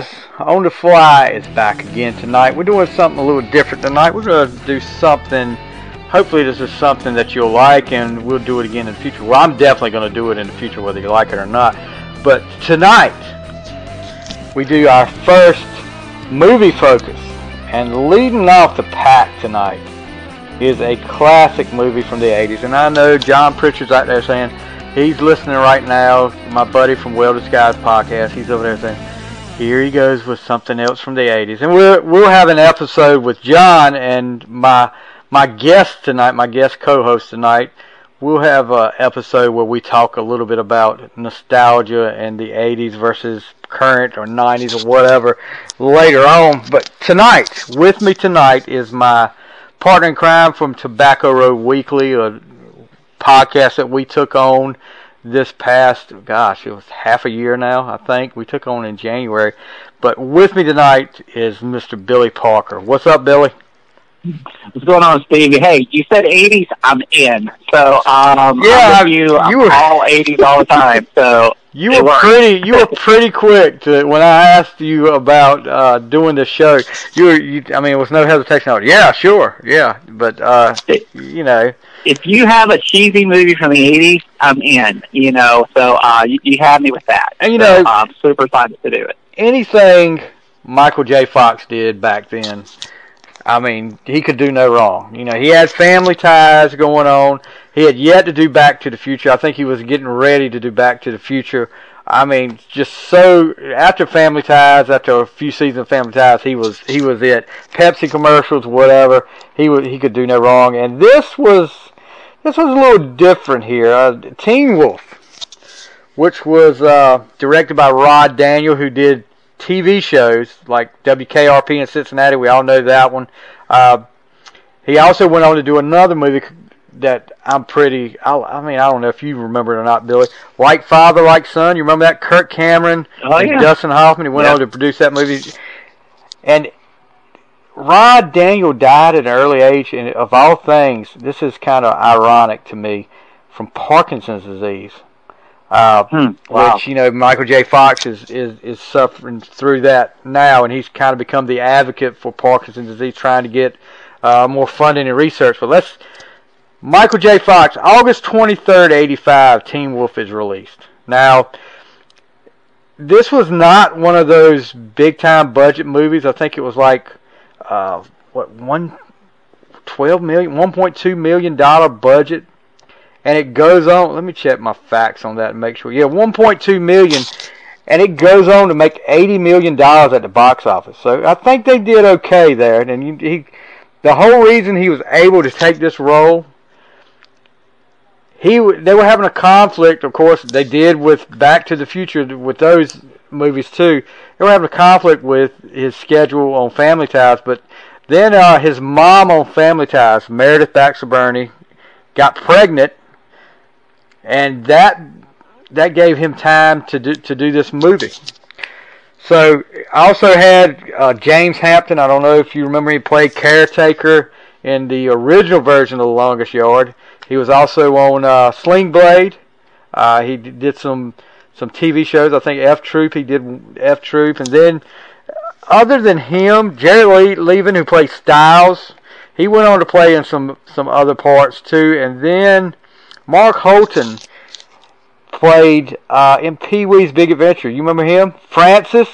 guys, On the Fly is back again tonight. We're doing something a little different tonight. We're going to do something, hopefully this is something that you'll like and we'll do it again in the future. Well, I'm definitely going to do it in the future whether you like it or not. But tonight, we do our first movie focus. And leading off the pack tonight is a classic movie from the 80s. And I know John Pritchard's out there saying, he's listening right now. My buddy from Well Disguised podcast, he's over there saying, here he goes with something else from the 80s. And we'll, we'll have an episode with John and my my guest tonight, my guest co-host tonight. We'll have an episode where we talk a little bit about nostalgia and the 80s versus current or 90s or whatever later on. But tonight, with me tonight is my partner in crime from Tobacco Road Weekly, a podcast that we took on this past, gosh, it was half a year now, I think. We took on in January. But with me tonight is Mr. Billy Parker. What's up, Billy? What's going on, Stevie? Hey, you said 80s, I'm in. So, um, yeah, I'm you, you were all 80s all the time. So you were pretty, you were pretty quick to when I asked you about uh, doing the show. You were, you, I mean, it was no hesitation. Was, yeah, sure, yeah, but uh, you know, if you have a cheesy movie from the '80s, I'm in. You know, so uh, you, you have me with that. And you so, know, I'm super excited to do it. Anything Michael J. Fox did back then, I mean, he could do no wrong. You know, he had family ties going on. He had yet to do Back to the Future. I think he was getting ready to do Back to the Future. I mean, just so after Family Ties, after a few seasons of Family Ties, he was he was it. Pepsi commercials, whatever. He was he could do no wrong. And this was this was a little different here. Uh, Teen Wolf, which was uh, directed by Rod Daniel, who did TV shows like WKRP in Cincinnati. We all know that one. Uh, he also went on to do another movie that I'm pretty. I, I, mean, I don't know if you remember it or not, Billy. Like Father, Like Son. You remember that? Kirk Cameron oh, and yeah. Dustin Hoffman. He went yeah. on to produce that movie. And Rod Daniel died at an early age, and of all things, this is kind of ironic to me, from Parkinson's disease. Uh, hmm. wow. Which you know, Michael J. Fox is, is is suffering through that now, and he's kind of become the advocate for Parkinson's disease, trying to get uh, more funding and research. But let's Michael J. Fox, August 23rd, 85, Teen Wolf is released. Now, this was not one of those big time budget movies. I think it was like, uh, what, one, 12 million, 1.2 million dollar budget. And it goes on, let me check my facts on that and make sure. Yeah, 1.2 million. And it goes on to make 80 million dollars at the box office. So I think they did okay there. And he, the whole reason he was able to take this role he they were having a conflict. Of course, they did with Back to the Future with those movies too. They were having a conflict with his schedule on Family Ties, but then uh, his mom on Family Ties, Meredith Baxter Birney, got pregnant, and that that gave him time to do to do this movie. So I also had uh, James Hampton. I don't know if you remember he played caretaker in the original version of The Longest Yard. He was also on uh, Sling Blade. Uh, he did some some TV shows. I think F Troop. He did F Troop, and then other than him, Jerry Le- Levin, who played Stiles, he went on to play in some some other parts too. And then Mark Holton played uh, in Pee Wee's Big Adventure. You remember him, Francis?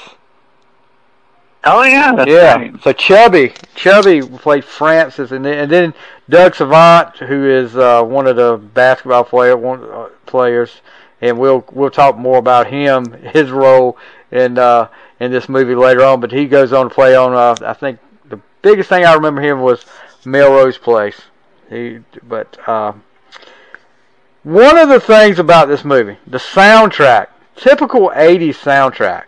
Oh yeah, that's yeah. Right. So Chubby, Chubby played Francis, and then, and then Doug Savant, who is uh, one of the basketball player one, uh, players, and we'll we'll talk more about him, his role in uh, in this movie later on. But he goes on to play on. Uh, I think the biggest thing I remember him was Melrose Place. He, but uh, one of the things about this movie, the soundtrack, typical '80s soundtrack.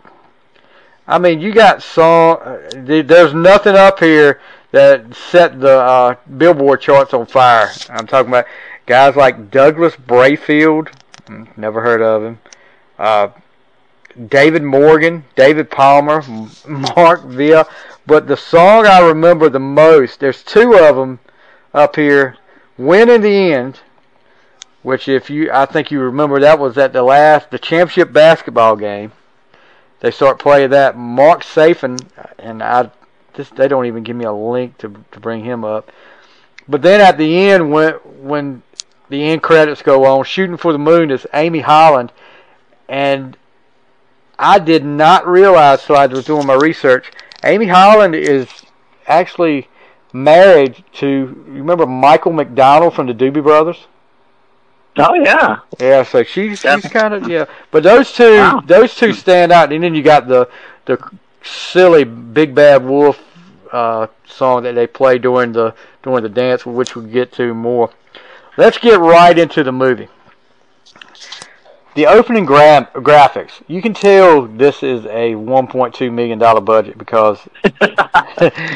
I mean, you got song. There's nothing up here that set the uh, Billboard charts on fire. I'm talking about guys like Douglas Brayfield. Never heard of him. Uh, David Morgan, David Palmer, Mark Villa. But the song I remember the most, there's two of them up here. Win in the end, which if you, I think you remember that was at the last, the championship basketball game they start playing that. Mark Safan, and I, this they don't even give me a link to to bring him up. But then at the end, when when the end credits go on, shooting for the moon is Amy Holland, and I did not realize till I was doing my research. Amy Holland is actually married to you remember Michael McDonald from the Doobie Brothers. Oh yeah. Yeah, so she's she's kind of yeah, but those two Wow. those two stand out, and then you got the the silly Big Bad Wolf uh, song that they play during the during the dance, which we'll get to more. Let's get right into the movie. The opening gra- graphics, you can tell this is a 1.2 million dollar budget because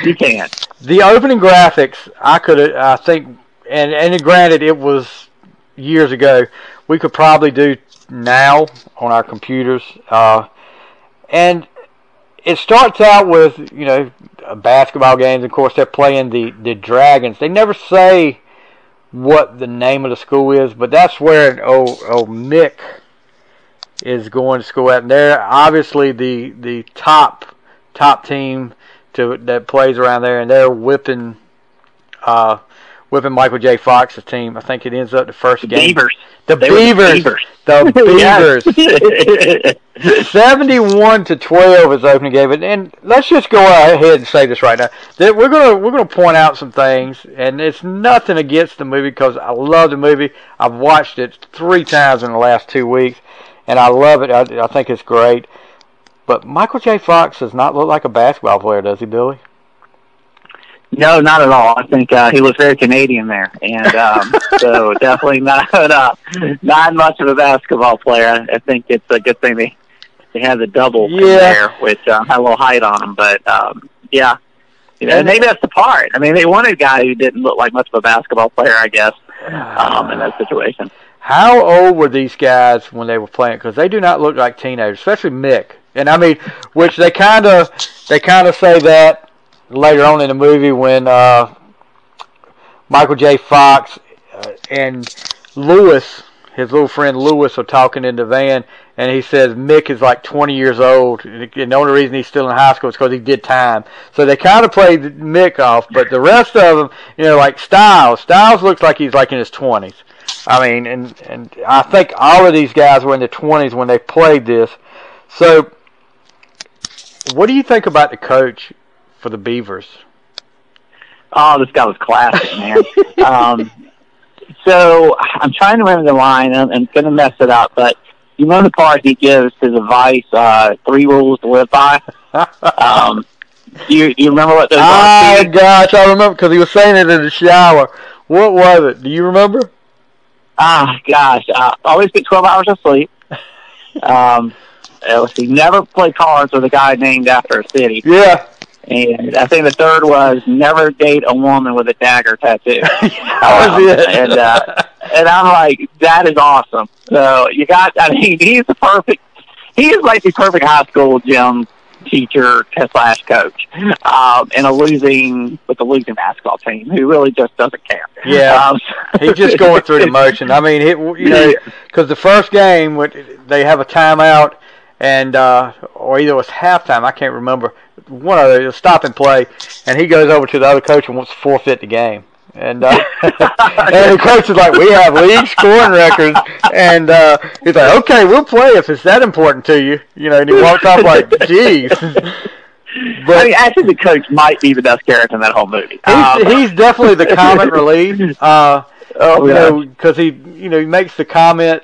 you can't. the opening graphics, I could, I think, and and granted, it was years ago. We could probably do now on our computers, uh, and it starts out with you know basketball games. Of course, they're playing the the Dragons. They never say what the name of the school is, but that's where oh oh Mick is going to school at, and they're obviously the the top top team to that plays around there, and they're whipping uh, whipping Michael J. Fox's team. I think it ends up the first The game. Beavers. The They Beavers. The Beavers. 71 to 12 is the opening game, and, and let's just go ahead and say this right now. That we're gonna we're gonna point out some things, and it's nothing against the movie because I love the movie. I've watched it three times in the last two weeks, and I love it. I, I think it's great. But Michael J. Fox does not look like a basketball player, does he, Billy? No, not at all. I think uh, he looks very Canadian there, and um, so definitely not uh, not much of a basketball player. I think it's a good thing they they have the double Yeah. there, which uh, had a little height on him. But um, yeah, you know, And- maybe that's the part. I mean, they wanted a guy who didn't look like much of a basketball player, I guess, um, in that situation. How old were these guys when they were playing? Because they do not look like teenagers, especially Mick. And I mean, which they kind of they kind of say that later on in the movie when uh, Michael J. Fox uh, and Lewis, his little friend Lewis, are talking in the van, and he says Mick is like 20 years old, and the only reason he's still in high school is because he did time. So they kind of played Mick off, but the rest of them, you know, like Stiles, Stiles looks like he's like in his 20s. I mean, and and I think all of these guys were in their 20s when they played this. So, what do you think about the coach for the Beavers? Oh, this guy was classic, man. um, so I'm trying to remember the line. I'm, I'm going to mess it up, but you know the part he gives his advice, uh, three rules to live by. Um, do you do you remember what those Oh are? Steve? gosh, I remember because he was saying it in the shower. What was it? Do you remember? Ah, gosh, uh, always get 12 hours of sleep. Um, uh, let's see, never play cards with a guy named after a city. Yeah. And I think the third was never date a woman with a dagger tattoo. that was it. and uh, and I'm like, that is awesome. So you got, I mean, he's the perfect. He is like the perfect high school gym teacher slash coach, um, in a losing with a losing basketball team who really just doesn't care. Yeah. um, He's just going through the motion. I mean, it, you know, because the first game, they have a timeout, and uh, or either it was halftime. I can't remember. One of the stop and play, and he goes over to the other coach and wants to forfeit the game. And uh, and the coach is like, "We have league scoring records," and uh, he's like, "Okay, we'll play if it's that important to you." You know, and he walks off like, "Jeez." I But mean, actually, the coach might be the best character in that whole movie. Um, he's, he's definitely the comic relief. Uh, oh, you know, because he, you know, he makes the comment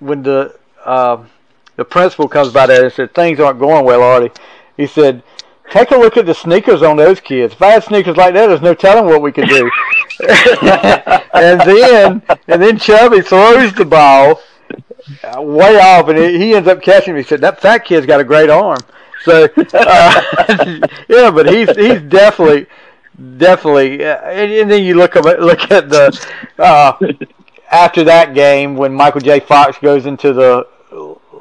when the uh, the principal comes by there and said things aren't going well, Artie. He said, "Take a look at the sneakers on those kids. If I had sneakers like that, there's no telling what we could do." and then, and then Chubby throws the ball uh, way off, and he ends up catching it. He said, "That fat kid's got a great arm." So, uh, yeah, but he's he's definitely definitely. Uh, and, and then you look at look at the uh, after that game when Michael J. Fox goes into the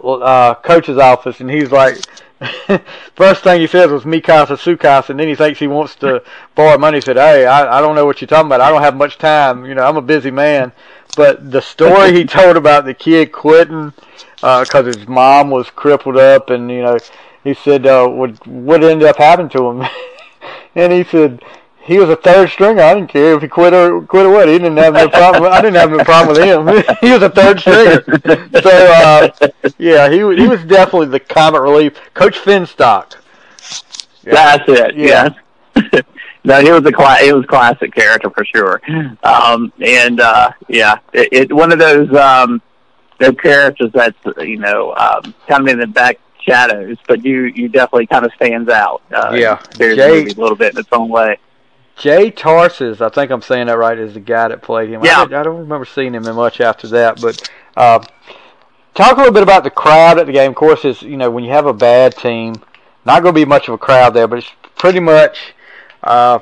uh, coach's office and he's like. First thing he says was Mikasa Sukasa, and then he thinks he wants to borrow money. He said, "Hey, I, I don't know what you're talking about. I don't have much time. You know, I'm a busy man." But the story he told about the kid quitting because his mom was crippled up, and you know, he said, uh, "What what ended up happening to him?" and he said. He was a third stringer. I didn't care if he quit or quit or what. He didn't have no problem. I didn't have no problem with him. he was a third stringer. So uh, yeah, he he was definitely the comic relief. Coach Finstock. Yeah. That's it. Yeah. Yeah. no, he was a cla- he was a classic character for sure. Um, and uh, yeah, it, it one of those um, those characters that's you know um, kind of in the back shadows, but you you definitely kind of stands out. Uh, Yeah. Jay- a little bit in its own way. Jay Tarses, I think I'm saying that right, is the guy that played him. Yeah. I, I don't remember seeing him in much after that, but uh, talk a little bit about the crowd at the game. Of course, is you know when you have a bad team, not going to be much of a crowd there, but it's pretty much uh,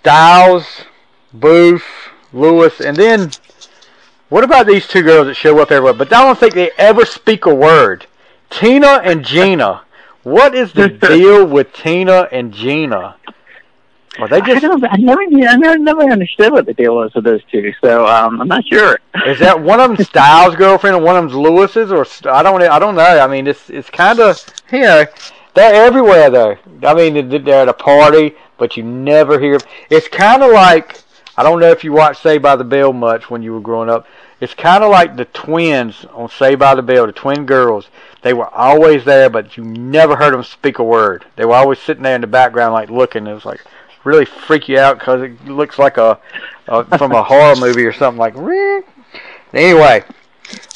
Stiles, Boof, Lewis, and then what about these two girls that show up everywhere? But I don't think they ever speak a word. Tina and Gina. What is the deal with Tina and Gina? Are they I, just don't, I never, I never, never understood what the deal was with those two, so um, I'm not sure. Is that one of them Stiles' girlfriend and one of them's Lewis's, or I don't I don't know. I mean, it's it's kind of you know they're everywhere though. I mean, they- they're at a party, but you never hear. It's kind of like I don't know if you watched Saved by the Bell much when you were growing up. It's kind of like the twins on Saved by the Bell, the twin girls. They were always there, but you never heard them speak a word. They were always sitting there in the background, like looking. It was like really freak you out because it looks like a, a from a horror movie or something like. "Ring." Anyway,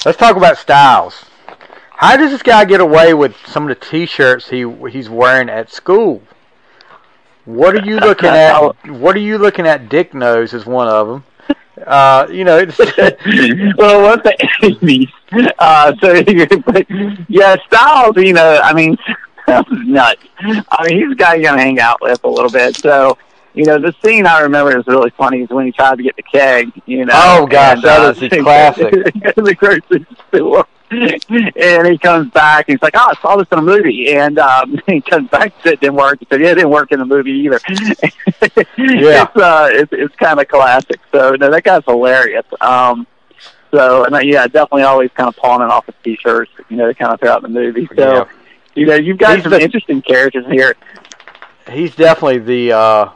let's talk about styles. How does this guy get away with some of the T-shirts he he's wearing at school? What are you looking at? What are you looking at? Dick nose is one of them. Uh, you know, it's, well, what's the 80s? Uh, so, yeah, Stiles, you know, I mean, nuts. I mean, he's a guy you're going to hang out with a little bit. So, you know, the scene I remember is really funny is when he tried to get the keg, you know. Oh, gosh, and, that uh, is a classic. in the grocery store. And he comes back and he's like, "Oh, I saw this in a movie." And um, he comes back and said it didn't work. He said, "Yeah, it didn't work in the movie either." Yeah. it's uh, it's, it's kind of classic. So no, that guy's hilarious. Um, so and uh, yeah, definitely always kind of pawning off his t-shirts, you know, kind of throughout the movie. So Yeah. You know, you've got He's some the- interesting characters here. he's definitely the uh,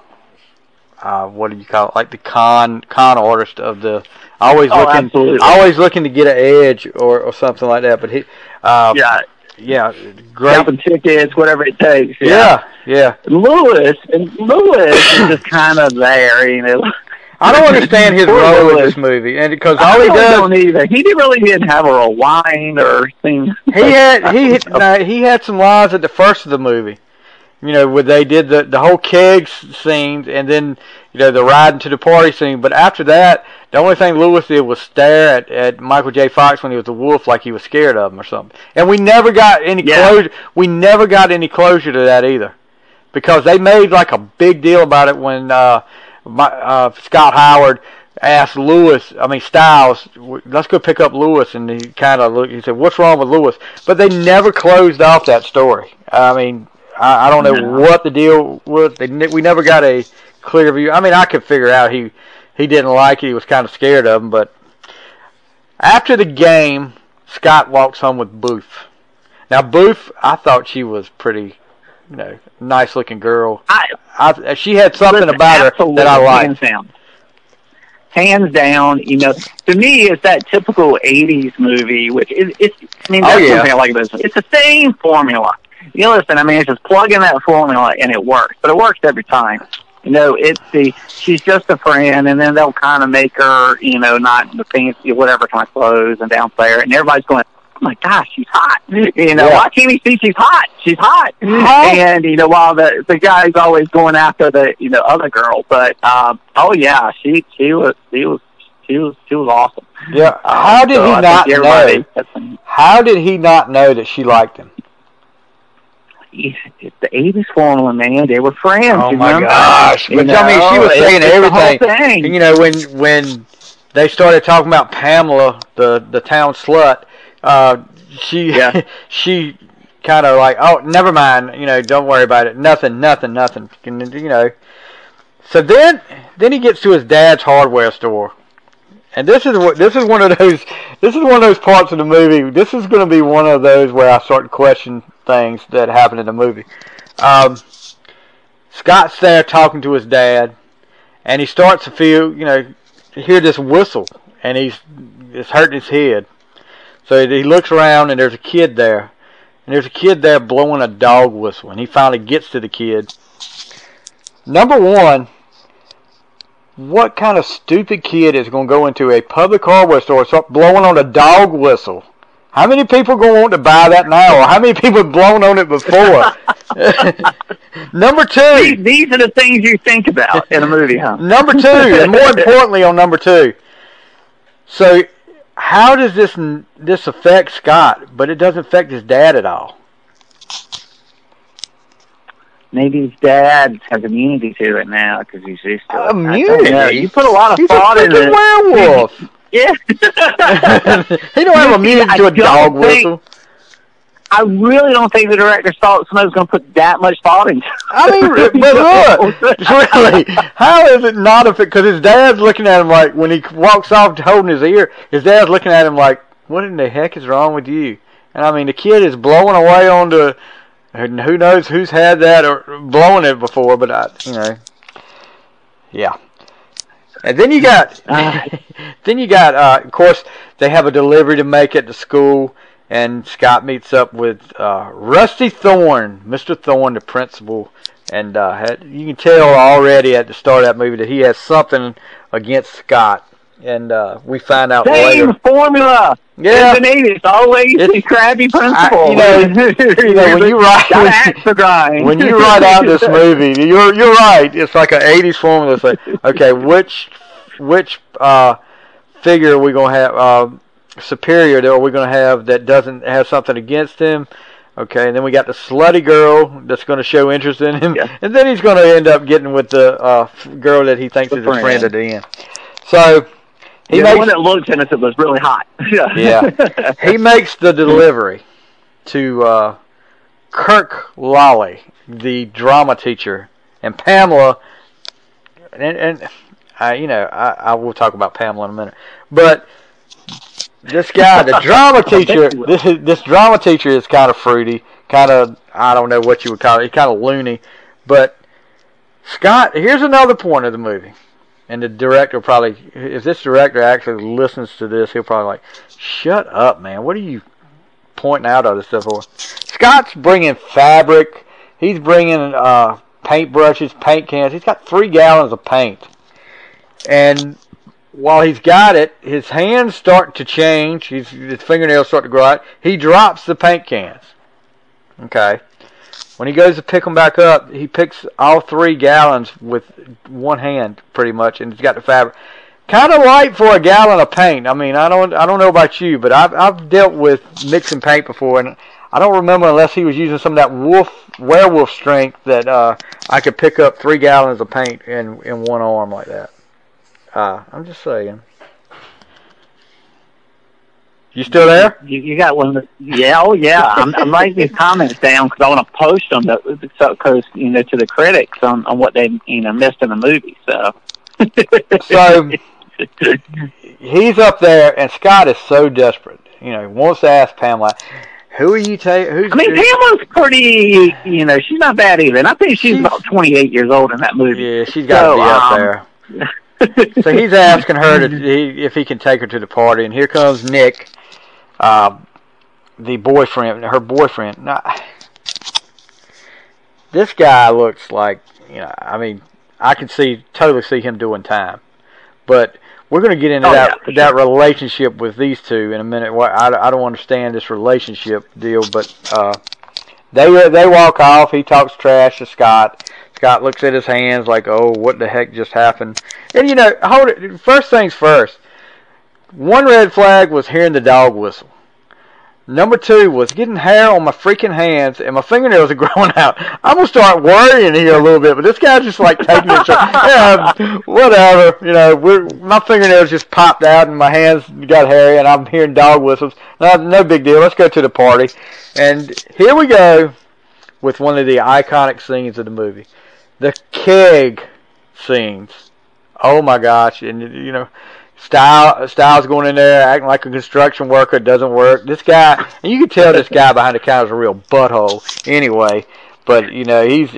uh, what do you call it? Like the con con artist of the always Oh, looking absolutely. always looking to get an edge or, or something like that. But he, uh, yeah, yeah, great. jumping tickets, whatever it takes. Yeah, yeah. Lewis and Lewis is just kind of there, you know. I don't understand his role in this movie, and because I all he really does, don't either. He didn't really didn't have a rewind or thing. he had he had, no, he had some lines at the first of the movie. You know, where they did the the whole kegs scenes, and then you know the riding to the party scene. But after that, the only thing Lewis did was stare at, at Michael J. Fox when he was a wolf, like he was scared of him or something. And we never got any Yeah. closure. We never got any closure to that either, because they made like a big deal about it when uh, uh, Scott Howard asked Lewis, I mean Stiles, let's go pick up Lewis, and he kind of looked. He said, "What's wrong with Lewis?" But they never closed off that story. I mean, I, I don't know No. what the deal was. They ne- we never got a clear view. I mean, I could figure out he he didn't like it. He was kind of scared of him. But after the game, Scott walks home with Boof. Now Boof, I thought she was pretty, you know, nice looking girl. I, I, she had something about her that I liked. Hands down. Hands down, you know, to me, it's that typical '80s movie, which is, it's. I mean, Oh, that's yeah. one thing I like about this. It's the same formula. You know, listen, I mean, it's just plug in that formula and it works, but it works every time. You know, it's the she's just a friend, and then they'll kind of make her, you know, not in the fancy whatever kind of clothes and downplay her, and everybody's going, "Oh my gosh, she's hot!" You know, Yeah. why can't he see she's hot? She's hot. And you know, while the the guy's always going after the you know other girl, but um, oh yeah, she she was she was she was she was awesome. Yeah. Um, How did so he I not know? How did he not know that she liked him? It's the '80s formula, man. They were friends. Oh you my know? gosh! You But I mean, she was saying everything. you know, when when they started talking about Pamela, the the town slut, uh, she Yeah. she kind of like, oh, never mind. You know, don't worry about it. Nothing, nothing, nothing. You know. So then then he gets to his dad's hardware store. And this is what this is one of those this is one of those parts of the movie. This is going to be one of those where I start to question things that happen in the movie. Um, Scott's there talking to his dad, and he starts to feel, you know, to hear this whistle, and he's it's hurting his head. So he looks around, and there's a kid there, and there's a kid there blowing a dog whistle, and he finally gets to the kid. Number one, what kind of stupid kid is going to go into a public hardware store and start blowing on a dog whistle? How many people are going to want to buy that now? Or how many people have blown on it before? number two. These, these are the things you think about in a movie, huh? Number two, and more importantly on number two. So, how does this this affect Scott, but it doesn't affect his dad at all? maybe his dad has immunity to it now because he's used to it. Immunity? You put a lot of He's thought a into it. werewolf. Yeah. he don't have immunity to a dog think- whistle. I really don't think the director thought somebody was going to put that much thought into it. I mean, but look, really, how is it not if because his dad's looking at him like when he walks off holding his ear, his dad's looking at him like, "What in the heck is wrong with you?" And I mean, the kid is blowing away on the, who knows who's had that or blowing it before, but I, you know, yeah. And then you got, then you got, uh, of course, they have a delivery to make at the school, and Scott meets up with uh, Rusty Thorne, Mr. Thorne, the principal, and uh, had, you can tell already at the start of that movie that he has something against Scott, and uh, we find out later. Same later. formula. Yeah. In the 80s, always It's- the crabby principle. you know- you know, when you write- Gotta axe the grind. when you write out this movie, you're you're right. It's like an '80s formula. It's like, okay, which which uh, figure are we gonna have uh, superior that we're gonna have that doesn't have something against him? Okay, and then we got the slutty girl that's going to show interest in him, Yeah. and then he's going to end up getting with the uh, girl that he thinks The is his friend friend. at the end. So he yeah, the makes one that looked innocent was really hot. Yeah. yeah. he makes the delivery to uh, Kirk Lawley, the drama teacher, and Pamela. And, and I, you know, I, I will talk about Pamela in a minute, but this guy, the drama teacher, this this drama teacher is kind of fruity, kind of I don't know what you would call it. He's kind of loony, but Scott. Here's another point of the movie. And the director probably, if this director actually listens to this, he'll probably like, "Shut up, man! What are you pointing out all this stuff for?" Scott's bringing fabric. He's bringing uh, paint brushes, paint cans. He's got three gallons of paint, and while he's got it, his hands start to change. His, his fingernails start to grow out. He drops the paint cans. Okay. When he goes to pick them back up, he picks all three gallons with one hand, pretty much, and he's got the fabric. Kind of light for a gallon of paint. I mean, I don't, I don't know about you, but I've, I've dealt with mixing paint before, and I don't remember unless he was using some of that wolf, werewolf strength that uh, I could pick up three gallons of paint in in one arm like that. Uh, I'm just saying. You still there? You, you got one. That, yeah, oh yeah. I'm, I'm writing these comments down because I want to post them to, so, cause, you know, to the critics on, on what they you know missed in the movie. So. So he's up there, and Scott is so desperate. You know, he wants to ask Pamela, "Who are you taking? Who's?" I mean, Pamela's pretty. You know, she's not bad either. And I think she's, She's- about 28 years old in that movie. Yeah, she's got to So, be up um, there. So he's asking her to, he, if he can take her to the party, and here comes Nick, uh, the boyfriend, her boyfriend. Now, this guy looks like, you know, I mean, I can see totally see him doing time, but we're going to get into Oh, that yeah, that relationship with these two in a minute. I, I don't understand this relationship deal, but uh, they they walk off. He talks trash to Scott. Scott looks at his hands like, "Oh, what the heck just happened?" And you know, hold it. First things first. One red flag was hearing the dog whistle. Number two was getting hair on my freaking hands and my fingernails are growing out. I'm gonna start worrying here a little bit, but this guy's just like taking it. yeah, whatever. You know, we're, my fingernails just popped out and my hands got hairy, and I'm hearing dog whistles. No, no big deal. Let's go to the party. And here we go with one of the iconic scenes of the movie, the keg scenes. Oh my gosh! And you know, Style Stiles going in there acting like a construction worker doesn't work. This guy, and you can tell this guy behind the counter is a real butthole anyway. But you know he's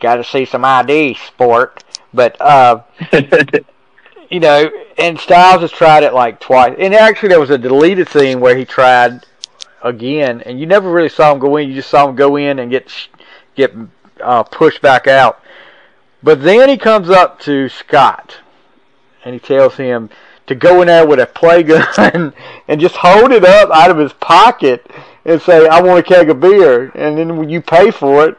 got to see some ID, sport. But uh, you know, and Stiles has tried it like twice. And actually, there was a deleted scene where he tried again, and you never really saw him go in. You just saw him go in and get get uh, pushed back out. But then he comes up to Scott, and he tells him to go in there with a play gun and just hold it up out of his pocket and say, "I want a keg of beer," and then you pay for it,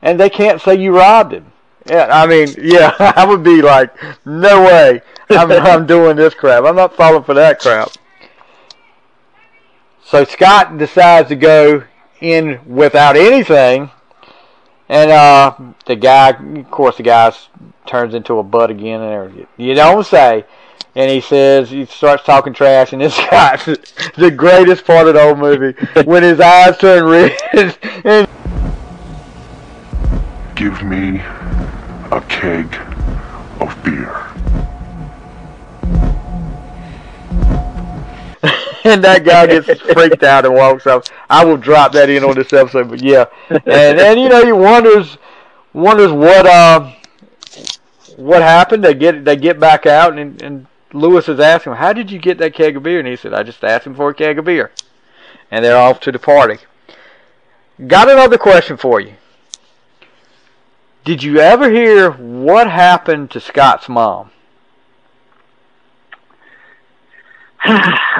and they can't say you robbed him. Yeah, I mean, yeah, I would be like, no way, I'm, I'm doing this crap. I'm not falling for that crap. So Scott decides to go in without anything, and uh, the guy, of course, the guy turns into a butt again, and you don't say. And he says he starts talking trash, and this guy's the greatest part of the whole movie when his eyes turn red and give me a keg of beer. And that guy gets freaked out and walks off. I will drop that in on this episode, but yeah, and and you know he wonders wonders what uh what happened. They get they get back out, and and Lewis is asking him, "How did you get that keg of beer?" And he said, "I just asked him for a keg of beer," and they're off to the party. Got another question for you. Did you ever hear what happened to Scott's mom?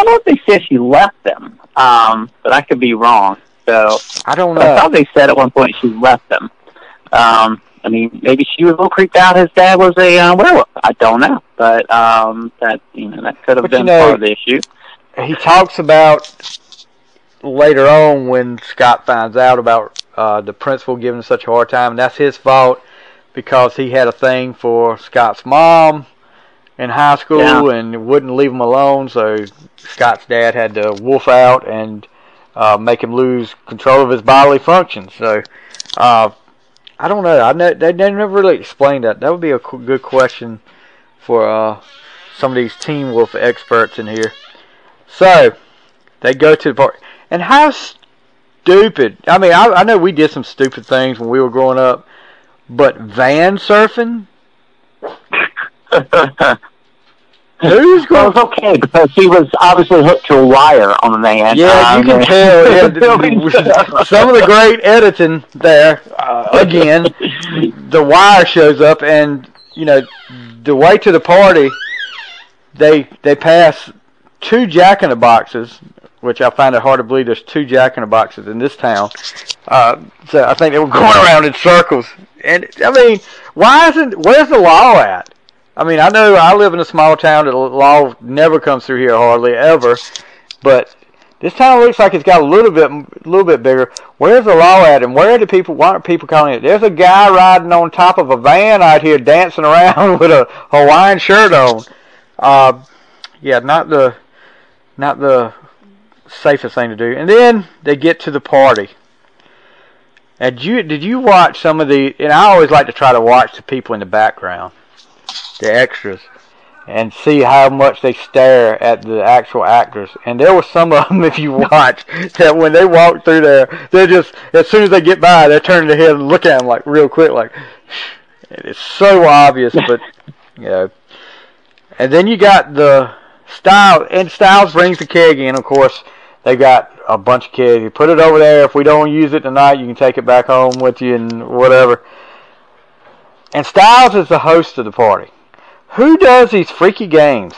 I thought they said she left them, um, but I could be wrong. So I don't know. I thought they said at one point she left them. Um, I mean, maybe she was a little creeped out. His dad was a uh, werewolf. I don't know, but um, that you know that could have But been you know- part of the issue. he talks about later on when Scott finds out about uh, the principal giving such a hard time, and that's his fault because he had a thing for Scott's mom in high school Yeah. and wouldn't leave him alone. So Scott's dad had to wolf out and uh, make him lose control of his bodily functions. So uh, I don't know. I know they, they never really explained that. That would be a good question for uh, some of these Teen Wolf experts in here. So they go to the park, and how stupid! I mean, I, I know we did some stupid things when we were growing up, but van surfing. Who's Well, going? it's okay because he was obviously hooked to a wire on the van. Yeah, you Um, can tell. Yeah, filming the- stuff. some of the great editing there. Uh, again, the wire shows up, and you know, the way to the party, they they pass two Jack in the Boxes, which I find it hard to believe there's two Jack in the Boxes in this town. Uh, so I think they were going around in circles, and I mean, why isn't where's the law at? I mean, I know I live in a small town. The law never comes through here hardly ever, but this town looks like it's got a little bit, a little bit bigger. Where's the law at, and where are the people? Why aren't people calling it? There's a guy riding on top of a van out here dancing around with a Hawaiian shirt on. Uh, yeah, not the, not the safest thing to do. And then they get to the party. And you did you watch some of the? And I always like to try to watch the people in the background, the extras and see how much they stare at the actual actors. And there were some of them, if you watch, that when they walk through there, they're just as soon as they get by, they're turning their head and look at them like real quick, like it's so obvious. But you know, and then you got the style, and Stiles brings the keg in. Of course, they got a bunch of kegs. You put it over there. If we don't use it tonight, you can take it back home with you and whatever. And Stiles is the host of the party. Who does these freaky games?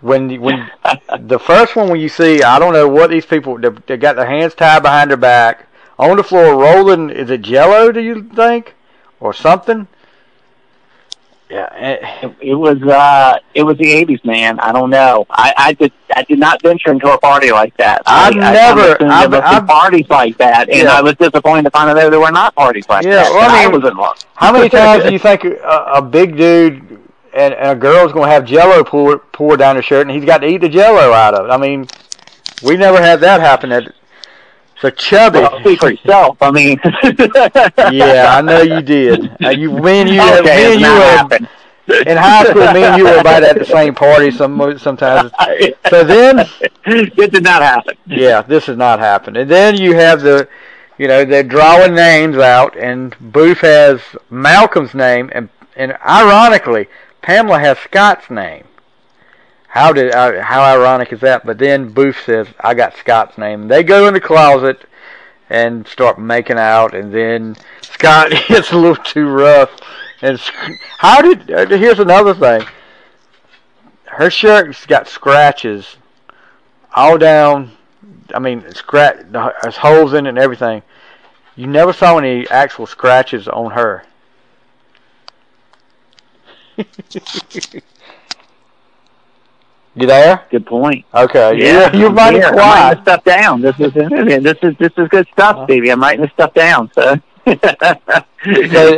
When when the first one when you see I don't know what these people they, they got their hands tied behind their back on the floor rolling is it jello do you think or something yeah It, it was uh it was the eighties, man. I don't know. I, I did I did not venture into a party like that. I've I, never- I, I, I've- I've- parties like that, and Yeah. I was disappointed to find out there were not parties like Yeah, that. well, I that mean, was involved. how many times do you think a, a big dude and, and a girl's gonna have jello pour pour down her shirt and he's got to eat the jello out of it I mean we never had that happen at so chubby Well, speak for yourself. I mean, yeah, I know you did. Uh, you, me and you, Okay, me and you have, in high school, me and you were about at the same party some sometimes. So then, it did not happen. Yeah, this has not happened. And then you have the, you know, they're drawing names out, and Boof has Malcolm's name, and and ironically, Pamela has Scott's name. How did uh, how ironic is that? But then Boof says, "I got Scott's name." They go in the closet and start making out, and then Scott gets a little too rough. And how did? Uh, here's another thing. Her shirt's got scratches all down. I mean, scratch. There's holes in it and everything. You never saw any actual scratches on her. You there? Good point. Okay. Yeah, you, are mighty quiet. I'm writing stuff down. This is this is this is good stuff, uh-huh. Stevie. I'm writing this stuff down. So. so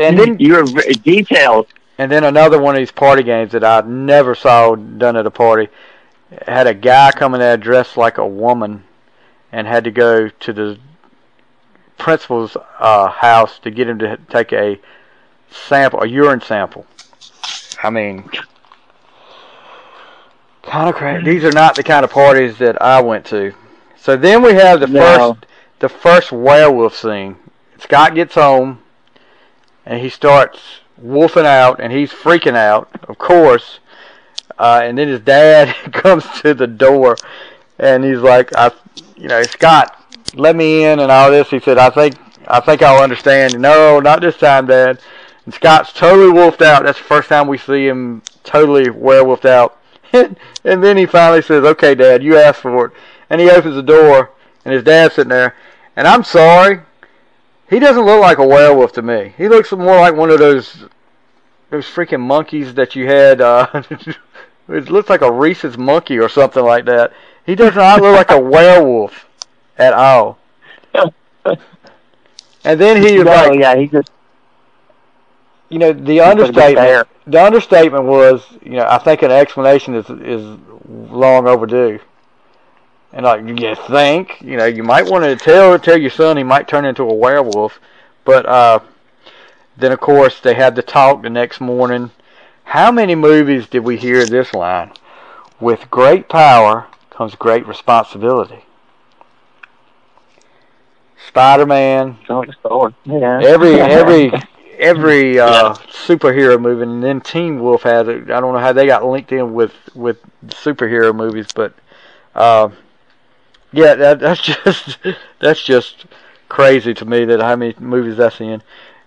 and then you were detailed. And then another one of these party games that I never saw done at a party had a guy coming there dressed like a woman, and had to go to the principal's uh, house to get him to take a sample, a urine sample. I mean, Kind of crazy. These are not the kind of parties that I went to. So then we have the no. first the first werewolf scene. Scott gets home and he starts wolfing out and he's freaking out, of course. Uh, and then his dad comes to the door and he's like, "I, you know, Scott, let me in and all this." He said, "I think I think I'll understand." No, not this time, Dad. And Scott's totally wolfed out. That's the first time we see him totally werewolfed out. And, and then he finally says, "Okay, Dad, you asked for it." And he opens the door, and his dad's sitting there. And I'm sorry, he doesn't look like a werewolf to me. He looks more like one of those those freaking monkeys that you had. Uh, it looks like a Rhesus monkey or something like that. He does not look like a werewolf at all. And then he no, like, yeah, he just you know, the understatement. The understatement was, you know, I think an explanation is is long overdue. And like you think, you know, you might want to tell tell your son he might turn into a werewolf, but uh, then of course they had the talk the next morning. How many movies did we hear this line? With great power comes great responsibility. Spider Man. Yeah. Every every every uh, yeah. superhero movie, and then Teen Wolf has it. I don't know how they got linked in with with superhero movies, but uh, yeah, that, that's just that's just crazy to me that how many movies that's in.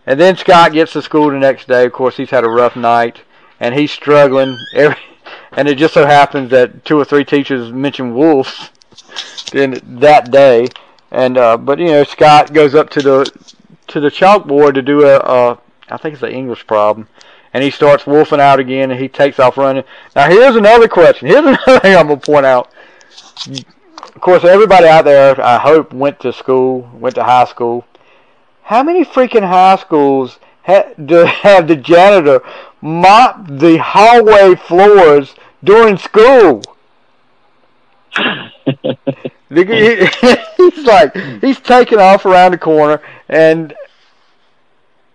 And then Scott gets to school the next day. Of course, he's had a rough night, and he's struggling. Every and it just so happens that two or three teachers mention wolves in that day. And uh, but you know, Scott goes up to the to the chalkboard to do a, a I think it's an English problem, and he starts wolfing out again, and he takes off running. Now here's another question. Here's another thing I'm gonna point out. Of course, everybody out there, I hope, went to school, went to high school. How many freaking high schools ha- do have the janitor mop the hallway floors during school? he's like he's taking off around the corner, and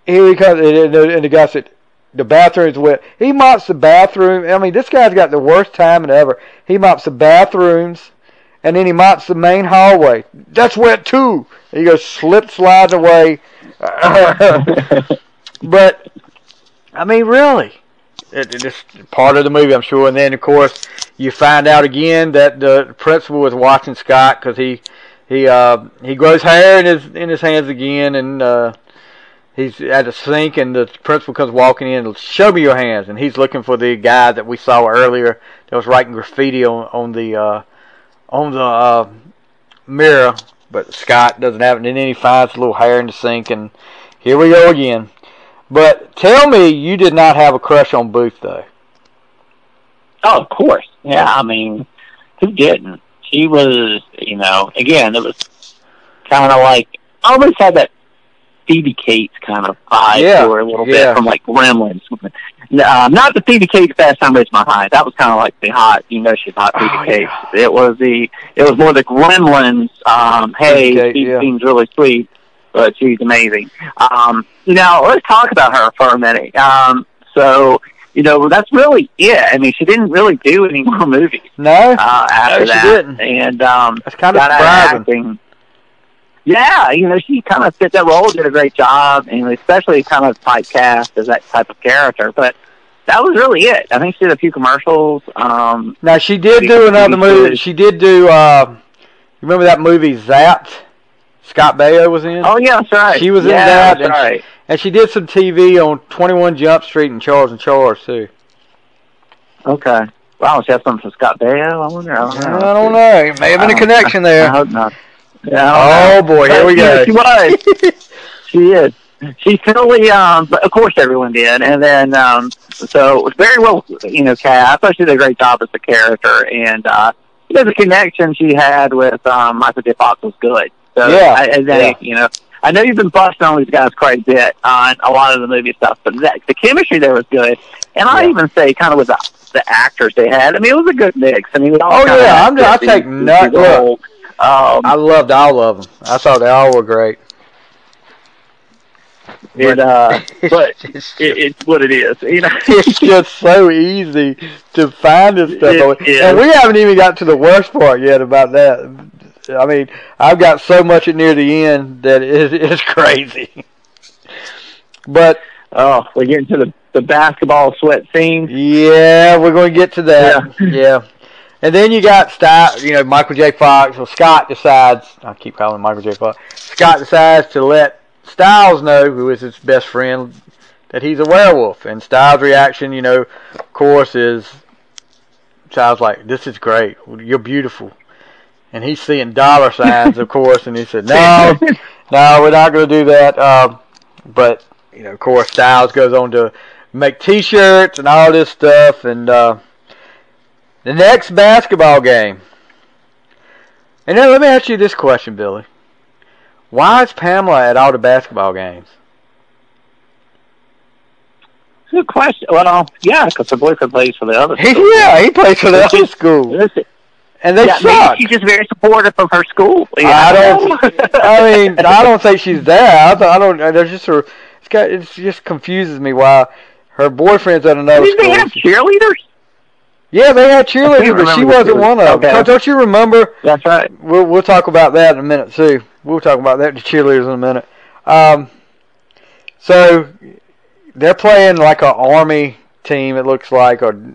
here he comes, and the, and the guy said, "The bathroom's wet." He mops the bathroom. I mean, this guy's got the worst timing ever. He mops the bathrooms, and then he mops the main hallway. That's wet too. he goes slip slides away. but I mean, really, it, it just part of the movie, I'm sure. And then, of course, you find out again that the principal was watching Scott because he he uh, he grows hair in his in his hands again, and uh, he's at the sink, and the principal comes walking in. And show me your hands, and he's looking for the guy that we saw earlier that was writing graffiti on on the uh, on the uh, mirror. But Scott doesn't have it, and then he finds a little hair in the sink, and here we go again. But tell me you did not have a crush on Boof, though. Oh, of course. Yeah, I mean, who didn't? She was, you know, again, it was kind of like, I almost had that Phoebe Cates kind of vibe yeah, to her a little yeah. bit from like Gremlins. Uh, not the Phoebe Cates Fast Times at Ridgemont High. That was kind of like the hot, you know, she's hot Phoebe oh, Cates. Yeah. It was the, it was more the Gremlins. Um, hey, Kate, she yeah. seems really sweet but she's amazing. Um, now let's talk about her for a minute. Um, so you know, that's really it. I mean, she didn't really do any more movies No, uh, after No, she that, didn't. and um, that's kind of of surprising. acting. Yeah, you know, she kind of fit that role, did a great job, and especially kind of typecast as that type of character. But that was really it. I think she did a few commercials. Um, Now she did do another movie. She did do. Uh, you remember that movie Zapped? Scott Baio was in. oh yeah, that's right. She was in yeah, that, That's and- right. And she did some TV on 21 Jump Street and Charles in Charge too. Okay. Wow, she has something for Scott Baio. I wonder. I don't know. I don't know. It may have been a connection I hope not. Yeah, Oh boy, here we yeah, go. She was. she is. She totally, um, but of course everyone did, and then um, so it was very well, you know, cast. I thought she did a great job as the character, and uh, you know, the connection she had with um, Michael J. Fox was good. So Yeah, I, I think, yeah. you know, I know you've been busting on these guys quite a bit on a lot of the movie stuff, but that, the chemistry there was good, and I even say kind of with the, the actors they had. I mean, it was a good mix. I mean, we all Oh, yeah, I'm- just, I take nut- look. Um, I loved all of them. I thought they all were great. it, uh, but it's, it, it's what it is. You know, it's just so easy to find this stuff. And we haven't even got to the worst part yet about that. I mean, I've got so much near the end that it is crazy. But oh, we're getting to the the basketball sweat scene. yeah, we're going to get to that. Yeah. Yeah. And then you got Scott, you know, Michael J. Fox. Well, Scott decides, I keep calling him Michael J. Fox. Scott decides to let Stiles know, who is his best friend, that he's a werewolf. And Stiles' reaction, you know, of course, is Stiles like, "This is great. You're beautiful." And he's seeing dollar signs, of course, and he said, "No, no, we're not going to do that." Um, but you know, of course, Stiles goes on to make T-shirts and all this stuff, and uh, the next basketball game. And then let me ask you this question, Billy. Why is Pamela at all the basketball games? Good question. Well, yeah, because her boyfriend plays for the other. School. yeah, he plays for the other school, and they yeah, suck. she's just very supportive of her school. you I know? don't. I mean, I don't think she's there. I, I don't. There's just a. It's got. It just confuses me why her boyfriend's at another Didn't they school. have cheerleaders? Yeah, they had cheerleaders, but she wasn't one of them. Okay. Don't- you remember? That's right. We'll we'll talk about that in a minute too. We'll talk about that the cheerleaders in a minute. Um, so they're playing like an army team. It looks like, or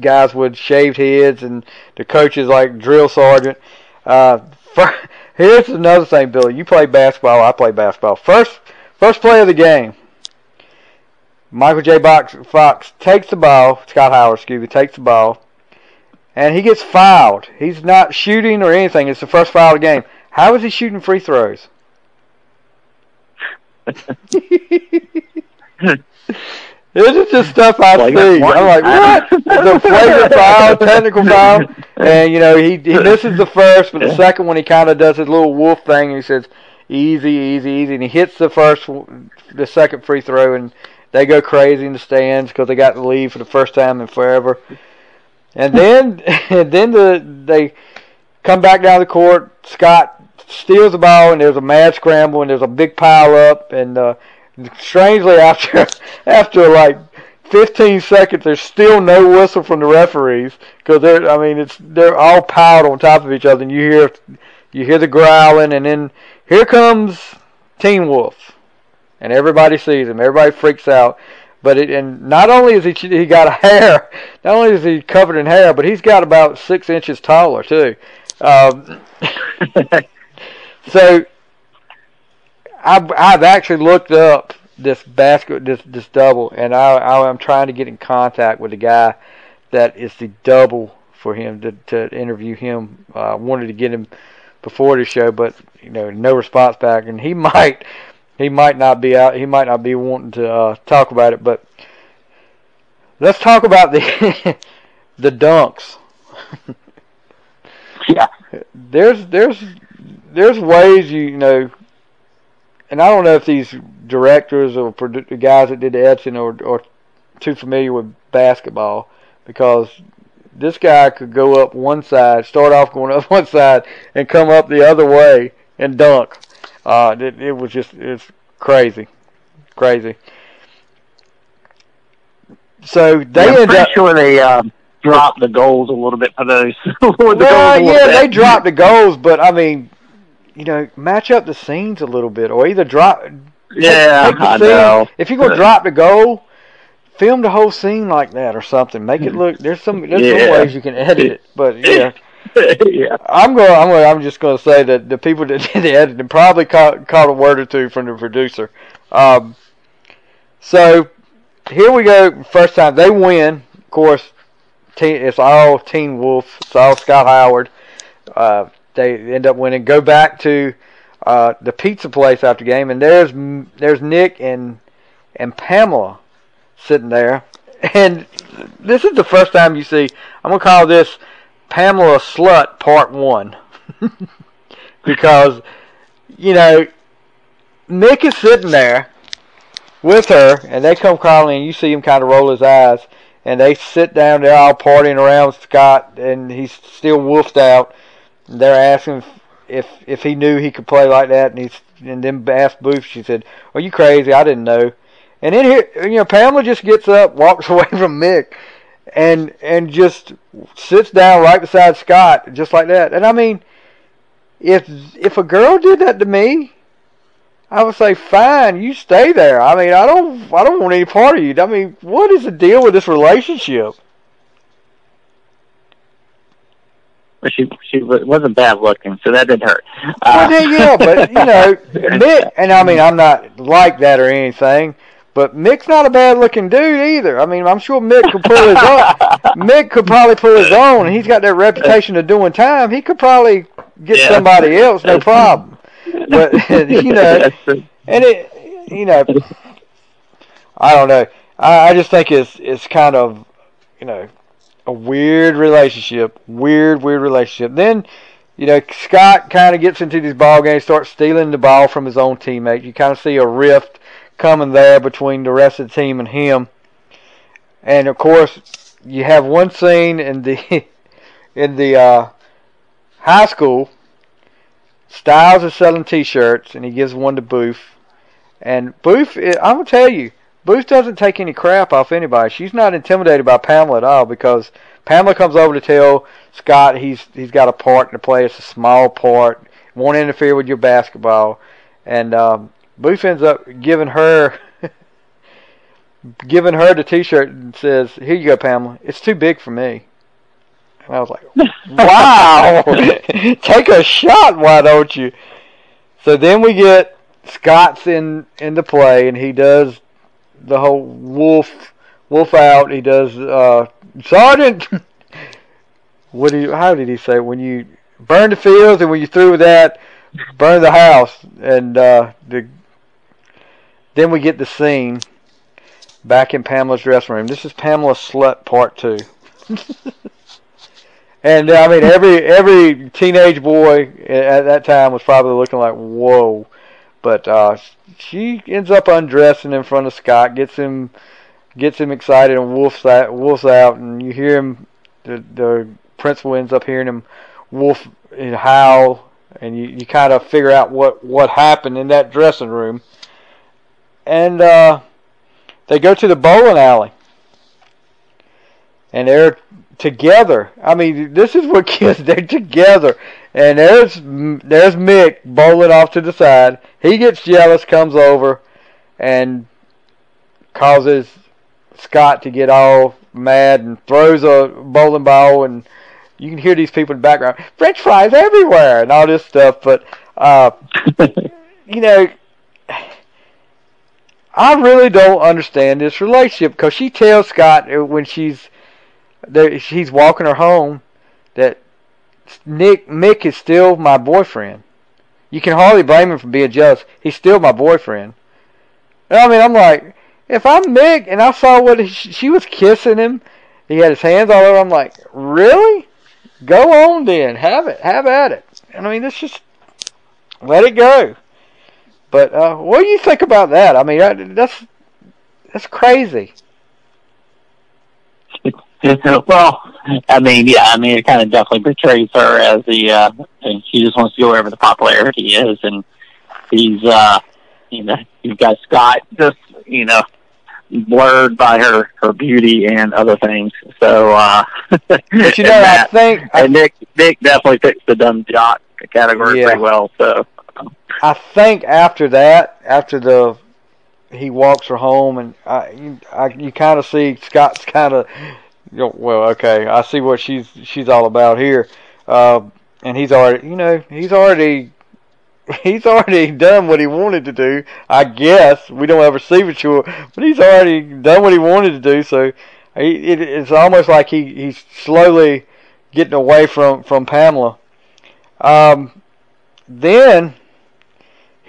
guys with shaved heads, and the coach is like drill sergeant. Uh, fir- here's another thing, Billy. You play basketball. I play basketball. First, first play of the game. Michael J. Box, Fox takes the ball. Scott Howard, excuse me, takes the ball and he gets fouled. He's not shooting or anything. It's the first foul of the game. How is he shooting free throws? This is just stuff I Well, see. I'm like, what? A flagrant foul, technical foul, and you know he he misses the first, but the second one he kind of does his little wolf thing. And he says, "Easy, easy, easy," and he hits the first, the second free throw, and they go crazy in the stands because they got the lead for the first time in forever. And then, and then the they come back down the court. Scott steals the ball, and there's a mad scramble, and there's a big pile up, and uh, strangely after after like 15 seconds, there's still no whistle from the referees because they're I mean it's they're all piled on top of each other, and you hear you hear the growling, and then here comes Teen Wolf, and everybody sees him, everybody freaks out. But it, and not only is he he got a hair, not only is he covered in hair, but he's got about six inches taller too. Um, so I've I've actually looked up this basket this this double, and I, I I'm trying to get in contact with the guy that is the double for him to to interview him. I uh, wanted to get him before the show, but you know no response back, and he might he might not be out. He might not be wanting to uh, talk about it, but let's talk about the the dunks. Yeah. There's there's there's ways you, you know, and I don't know if these directors or produ- the guys that did the etching or or too familiar with basketball because this guy could go up one side, start off going up one side, and come up the other way and dunk. Uh, it, it was just it's crazy, crazy. So they I'm end pretty up. sure they um, dropped the goals a little bit for those. the well, yeah, they dropped the goals, but I mean, you know, match up the scenes a little bit, or either drop. Yeah, take the I scene- know. If you're gonna drop the goal, film the whole scene like that or something. Make it look. There's some. There's Yeah. some ways you can edit it, but yeah. yeah. I'm going. I'm. Gonna, I'm just going to say that the people that did the editing probably caught caught a word or two from the producer. Um, so here we go. First time they win. Of course, it's all Teen Wolf. It's all Scott Howard. Uh, they end up winning. Go back to uh, the pizza place after game, and there's there's Nick and and Pamela sitting there, and this is the first time you see. I'm gonna call this Pamela Slut Part One because you know Nick is sitting there with her, and they come crawling, and you see him kind of roll his eyes, and they sit down. They're all partying around Scott, and he's still wolfed out. They're asking if if, if he knew he could play like that, and he's and then asked Boof. She said, "Are you crazy? I didn't know." And then here, you know, Pamela just gets up, walks away from Mick, and and just sits down right beside Scott, just like that. And I mean, if if a girl did that to me, I would say, fine, you stay there. I mean, I don't I don't want any part of you. I mean, what is the deal with this relationship? But she she wasn't bad looking, so that didn't hurt. Uh, yeah, yeah, but you know, and I mean, I'm not like that or anything, but Mick's not a bad looking dude either. I mean, I'm sure Mick could pull his own. Mick could probably pull his own, and he's got that reputation of doing time. He could probably get Yeah. somebody else, no problem. But you know, and it, you know, I don't know. I, I just think it's it's kind of, you know, a weird relationship. Weird, weird relationship. Then, you know, Scott kind of gets into these ball games, starts stealing the ball from his own teammate. You kind of see a rift coming there between the rest of the team and him. And of course, you have one scene in the in the uh, high school. Stiles is selling T-shirts, and he gives one to Boof. And Boof, I'm gonna tell you, Boof doesn't take any crap off anybody. She's not intimidated by Pamela at all because Pamela comes over to tell Scott he's he's got a part to play. It's a small part. Won't interfere with your basketball. And um, Boof ends up giving her giving her the T-shirt and says, "Here you go, Pamela. It's too big for me." And I was like, "Wow, take a shot, why don't you?" So then we get Scott's in into play, and he does the whole wolf wolf out. He does uh, Sergeant. what do you? How did he say? When you burn the fields, and when you through with that, burn the house. And uh, the then we get the scene back in Pamela's dressing room. This is Pamela Slut Part Two. And I mean, every every teenage boy at that time was probably looking like, "Whoa!" But uh, she ends up undressing in front of Scott, gets him gets him excited, and wolfs out, wolfs out, and you hear him. The the principal ends up hearing him wolf and howl, and you, you kind of figure out what what happened in that dressing room. And uh, they go to the bowling alley, and they're together. I mean, this is what kids they're together. And there's there's Mick bowling off to the side. He gets jealous, comes over, and causes Scott to get all mad and throws a bowling ball. And you can hear these people in the background, French fries everywhere, and all this stuff. But uh, you know. I really don't understand this relationship because she tells Scott uh, when she's there, she's walking her home that Nick Mick is still my boyfriend. You can hardly blame him for being jealous. He's still my boyfriend. And I mean, I'm like, if I'm Mick and I saw what he, she was kissing him, he had his hands all over. I'm like, really? Go on then, have it, have at it. And I mean, let's just let it go. But uh, what do you think about that? I mean, that- that's that's crazy. well, I mean, yeah, I mean, it kind of definitely portrays her as the, uh, and she just wants to go wherever the popularity is, and he's, uh, you know, you've got Scott just, you know, blurred by her her beauty and other things. So, uh, But you know, I that- think I, and Nick Nick definitely fits the dumb jock category Yeah. pretty well. So, I think after that, after the he walks her home, and I, you, you kind of see Scott's kind of, you know, well, okay, I see what she's she's all about here, uh, and he's already, you know, he's already. He's already done what he wanted to do. I guess we don't ever see for sure, but he's already done what he wanted to do. So he, it, it's almost like he, he's slowly getting away from from Pamela. Um, then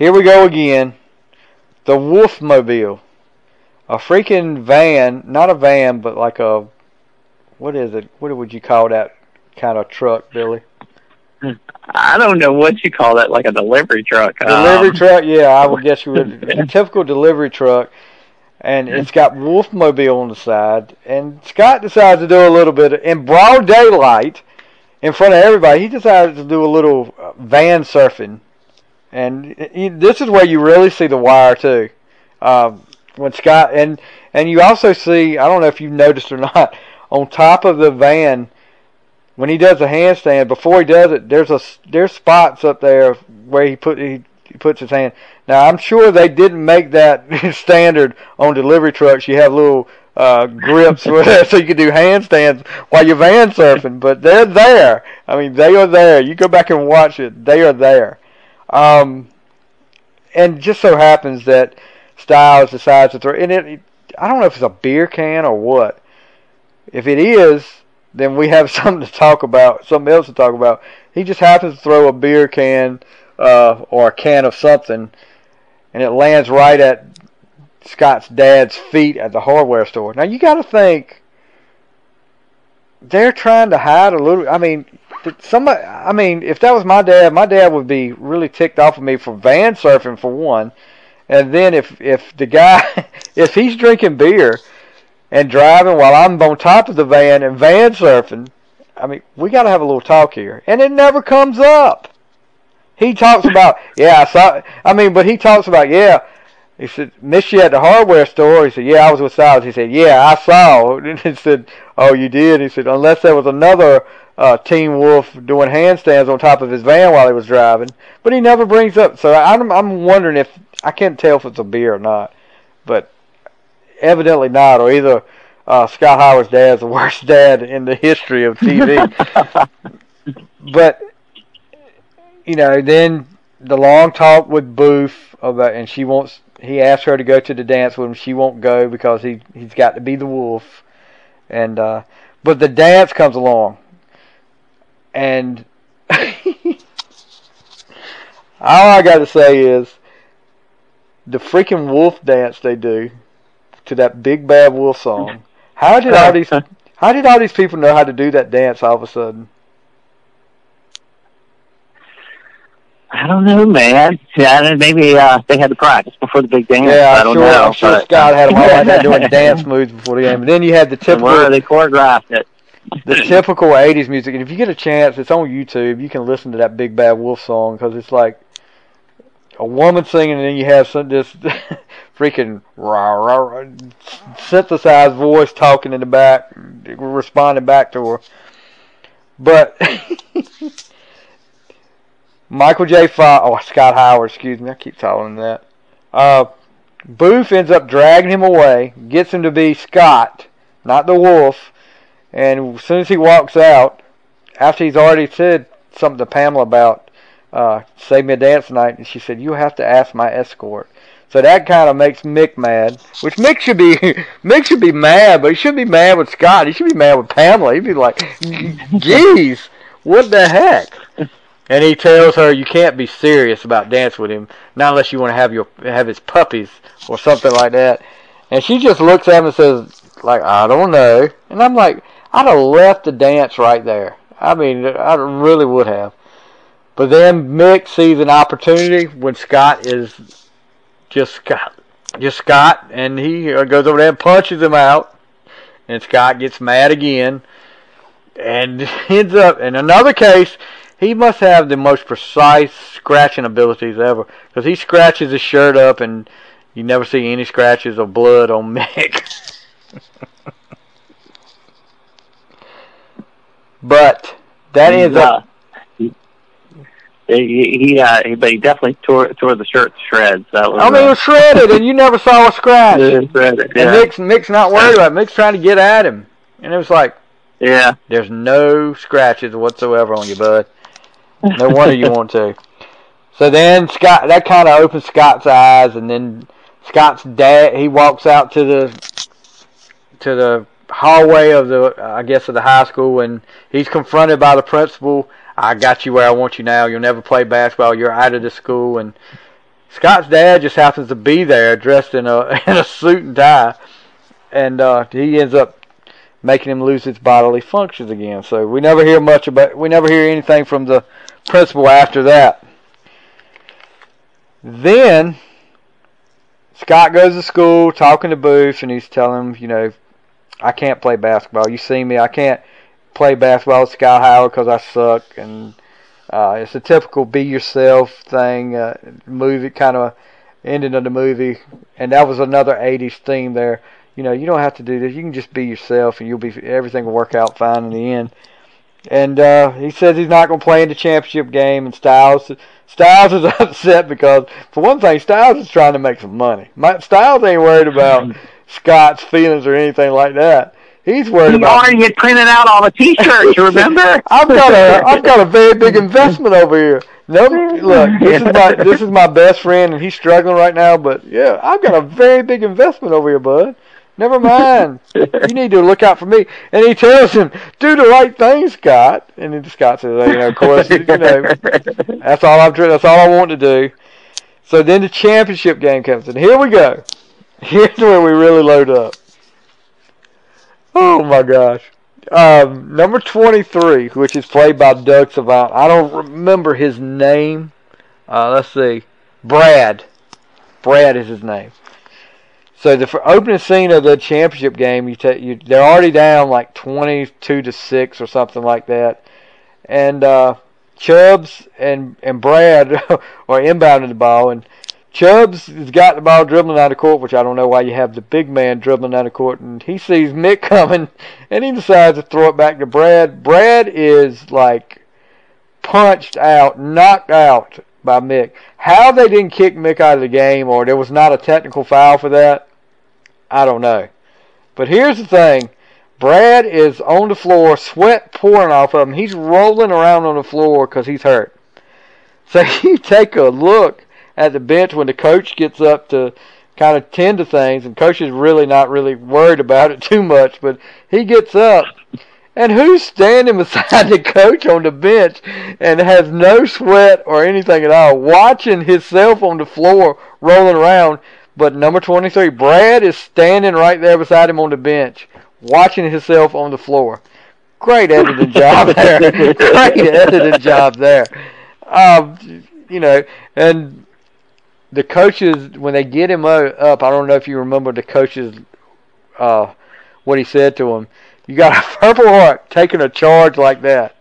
here we go again. The Wolfmobile. A freaking van, not a van, but like a what is it? What would you call that kind of truck, Billy? I don't know what you call that, like a delivery truck. Delivery Um, truck, yeah, I would guess you would. A typical delivery truck, and it's got Wolfmobile on the side. And Scott decides to do a little bit in broad daylight, in front of everybody. He decided to do a little uh, van surfing, and this is where you really see the wire too. Um, when Scott and and you also see, I don't know if you've noticed or not, on top of the van when he does a handstand, before he does it, there's a there's spots up there where he put he, he puts his hand. Now I'm sure they didn't make that standard on delivery trucks. You have little uh, grips that, so you can do handstands while you're van surfing. But they're there. I mean, they are there. You go back and watch it. They are there. Um, and just so happens that Stiles decides to throw. And it, I don't know if it's a beer can or what. If it is, then we have something to talk about, something else to talk about. He just happens to throw a beer can uh, or a can of something, and it lands right at Scott's dad's feet at the hardware store. Now you got to think they're trying to hide a little. I mean, th- somebody. I mean, if that was my dad, my dad would be really ticked off of me for van surfing for one, and then if if the guy if he's drinking beer and driving while I'm on top of the van and van surfing. I mean, we got to have a little talk here, and it never comes up. He talks about, yeah, I saw. I mean, but he talks about, yeah. He said, "Missed you at the hardware store." He said, "Yeah, I was with Silas." He said, "Yeah, I saw." And he said, "Oh, you did?" He said, "Unless there was another uh, Teen Wolf doing handstands on top of his van while he was driving." But he never brings up. So I'm I'm wondering if I can't tell if it's a beer or not, but evidently not, or either uh, Scott Howard's dad's the worst dad in the history of TV. but you know, then the long talk with Boof about, and she wants. He asks her to go to the dance with him. She won't go because he he's got to be the wolf, and uh, but the dance comes along, and all I got to say is the freaking wolf dance they do to that big bad wolf song. How did all these how did all these people know how to do that dance all of a sudden? I don't know, man. Yeah, maybe uh, they had to practice before the big dance. Yeah, I don't sure, know. I'm sure but- Scott had them all like that doing dance moves before the game. And then you had the And where they choreographed it. The typical 80s music. And if you get a chance, it's on YouTube. You can listen to that Big Bad Wolf song because it's like a woman singing, and then you have some this freaking rah, rah, rah, synthesized voice talking in the back, responding back to her. But Michael J. Fox, oh Scott Howard, excuse me, I keep calling that. Uh, Boof ends up dragging him away, gets him to be Scott, not the wolf. And as soon as he walks out, after he's already said something to Pamela about uh, save me a dance night, and she said, you have to ask my escort. So that kind of makes Mick mad, which Mick should be Mick should be mad, but he should be mad with Scott. He should be mad with Pamela. He'd be like, "Geez, what the heck?" And he tells her, "You can't be serious about dance with him, not unless you want to have your have his puppies or something like that." And she just looks at him and says, "Like I don't know." And I'm like, I'd have left the dance right there. I mean, I really would have. But then Mick sees an opportunity when Scott is just Scott, just Scott, and he uh, goes over there and punches him out, and Scott gets mad again, and ends up in another case. He must have the most precise scratching abilities ever, because he scratches his shirt up and You never see any scratches or blood on Mick. but that is up. uh, he he, he, uh, he but he definitely tore tore the shirt to shreds. That was I mean, it uh, was shredded, and you never saw a scratch. And shredded, yeah. Mick's, Mick's not worried about it. Mick's trying to get at him. And it was like, yeah. there's no scratches whatsoever on you, bud. No wonder you want to. So then Scott, that kind of opens Scott's eyes, and then Scott's dad, he walks out to the to the hallway of the, I guess, of the high school, and he's confronted by the principal. I got you where I want you now. You'll never play basketball. You're out of the school. And Scott's dad just happens to be there, dressed in a in a suit and tie, and uh, he ends up making him lose his bodily functions again. So we never hear much about. We never hear anything from the principal after that. Then Scott goes to school talking to Boof, and he's telling him, you know, I can't play basketball. You see me, I can't play basketball Sky Howard because I suck, and uh, it's a typical be yourself thing. Uh, movie kind of ending of the movie, and that was another '80s theme there. You know, you don't have to do this. You can just be yourself, and you'll be everything will work out fine in the end. And uh, he says he's not going to play in the championship game. And Stiles, Stiles is upset because, for one thing, Stiles is trying to make some money. My, Stiles ain't worried about Scott's feelings or anything like that. He's worried He about. already had printed out all the T-shirts. You remember? I've got a I've got a very big investment over here. No, look, this is my this is my best friend, and he's struggling right now. But yeah, I've got a very big investment over here, bud. Never mind. you need to look out for me. And he tells him, "Do the right thing, Scott." And then Scott says, "You know, of course, you know, that's all I'm. That's all I want to do." So then the championship game comes, and here we go. Here's where we really load up. Oh my gosh. Um, number 23, which is played by Doug Savant. I don't remember his name. Uh, let's see. Brad. Brad is his name. So the opening scene of the championship game, you, ta you they're already down like 22 to 6 or something like that. And uh, Chubbs and, and Brad are inbounding the ball. And Chubbs has got the ball dribbling out of court, which I don't know why you have the big man dribbling out of court. And he sees Mick coming, and he decides to throw it back to Brad. Brad is like punched out, knocked out by Mick. How they didn't kick Mick out of the game, or there was not a technical foul for that, I don't know. But here's the thing. Brad is on the floor, sweat pouring off of him. He's rolling around on the floor because he's hurt. So you take a look at the bench when the coach gets up to kind of tend to things, and coach is really not really worried about it too much, but he gets up, and who's standing beside the coach on the bench and has no sweat or anything at all, watching himself on the floor rolling around, but number 23, Brad is standing right there beside him on the bench, watching himself on the floor. Great editing job there. Great editing job there. Um, you know, and the coaches when they get him up, I don't know if you remember the coaches uh, what he said to him. You got a Purple Heart taking a charge like that.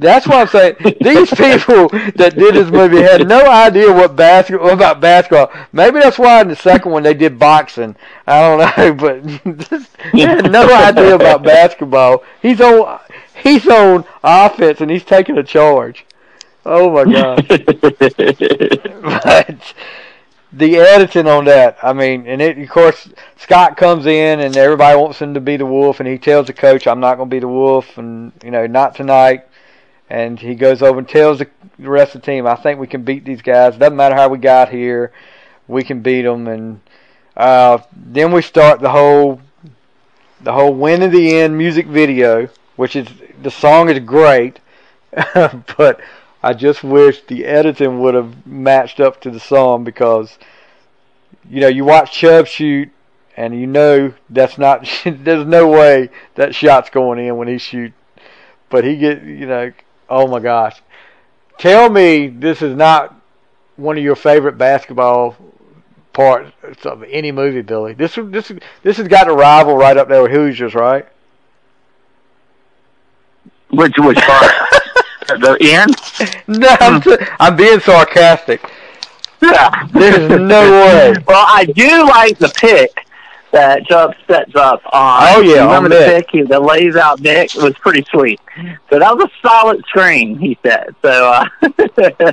That's what I'm saying. These people that did this movie had no idea what basketball about basketball. Maybe that's why in the second one they did boxing. I don't know, but they had no idea about basketball. He's on he's on offense and he's taking a charge. Oh my god! but the editing on that, I mean, and it, of course, Scott comes in and everybody wants him to be the wolf, and he tells the coach, "I'm not going to be the wolf," and you know, not tonight. And he goes over and tells the rest of the team, "I think we can beat these guys. Doesn't matter how we got here, we can beat them." And uh, then we start the whole, the whole win in the end music video, which is the song is great, but I just wish the editing would have matched up to the song because, you know, you watch Chubb shoot and you know that's not. there's no way that shot's going in when he shoot, but he get you know. Oh my gosh! Tell me this is not one of your favorite basketball parts of any movie, Billy. This this this has got a rival right up there with Hoosiers, right? which which part? the end? No, I'm, I'm being sarcastic. Yeah. There's no way. Well, I do like the pick that Chubb sets up on. Oh, yeah, remember the Nick. pick? He, the lays out Nick was pretty sweet. So that was a solid screen, he said. So, uh,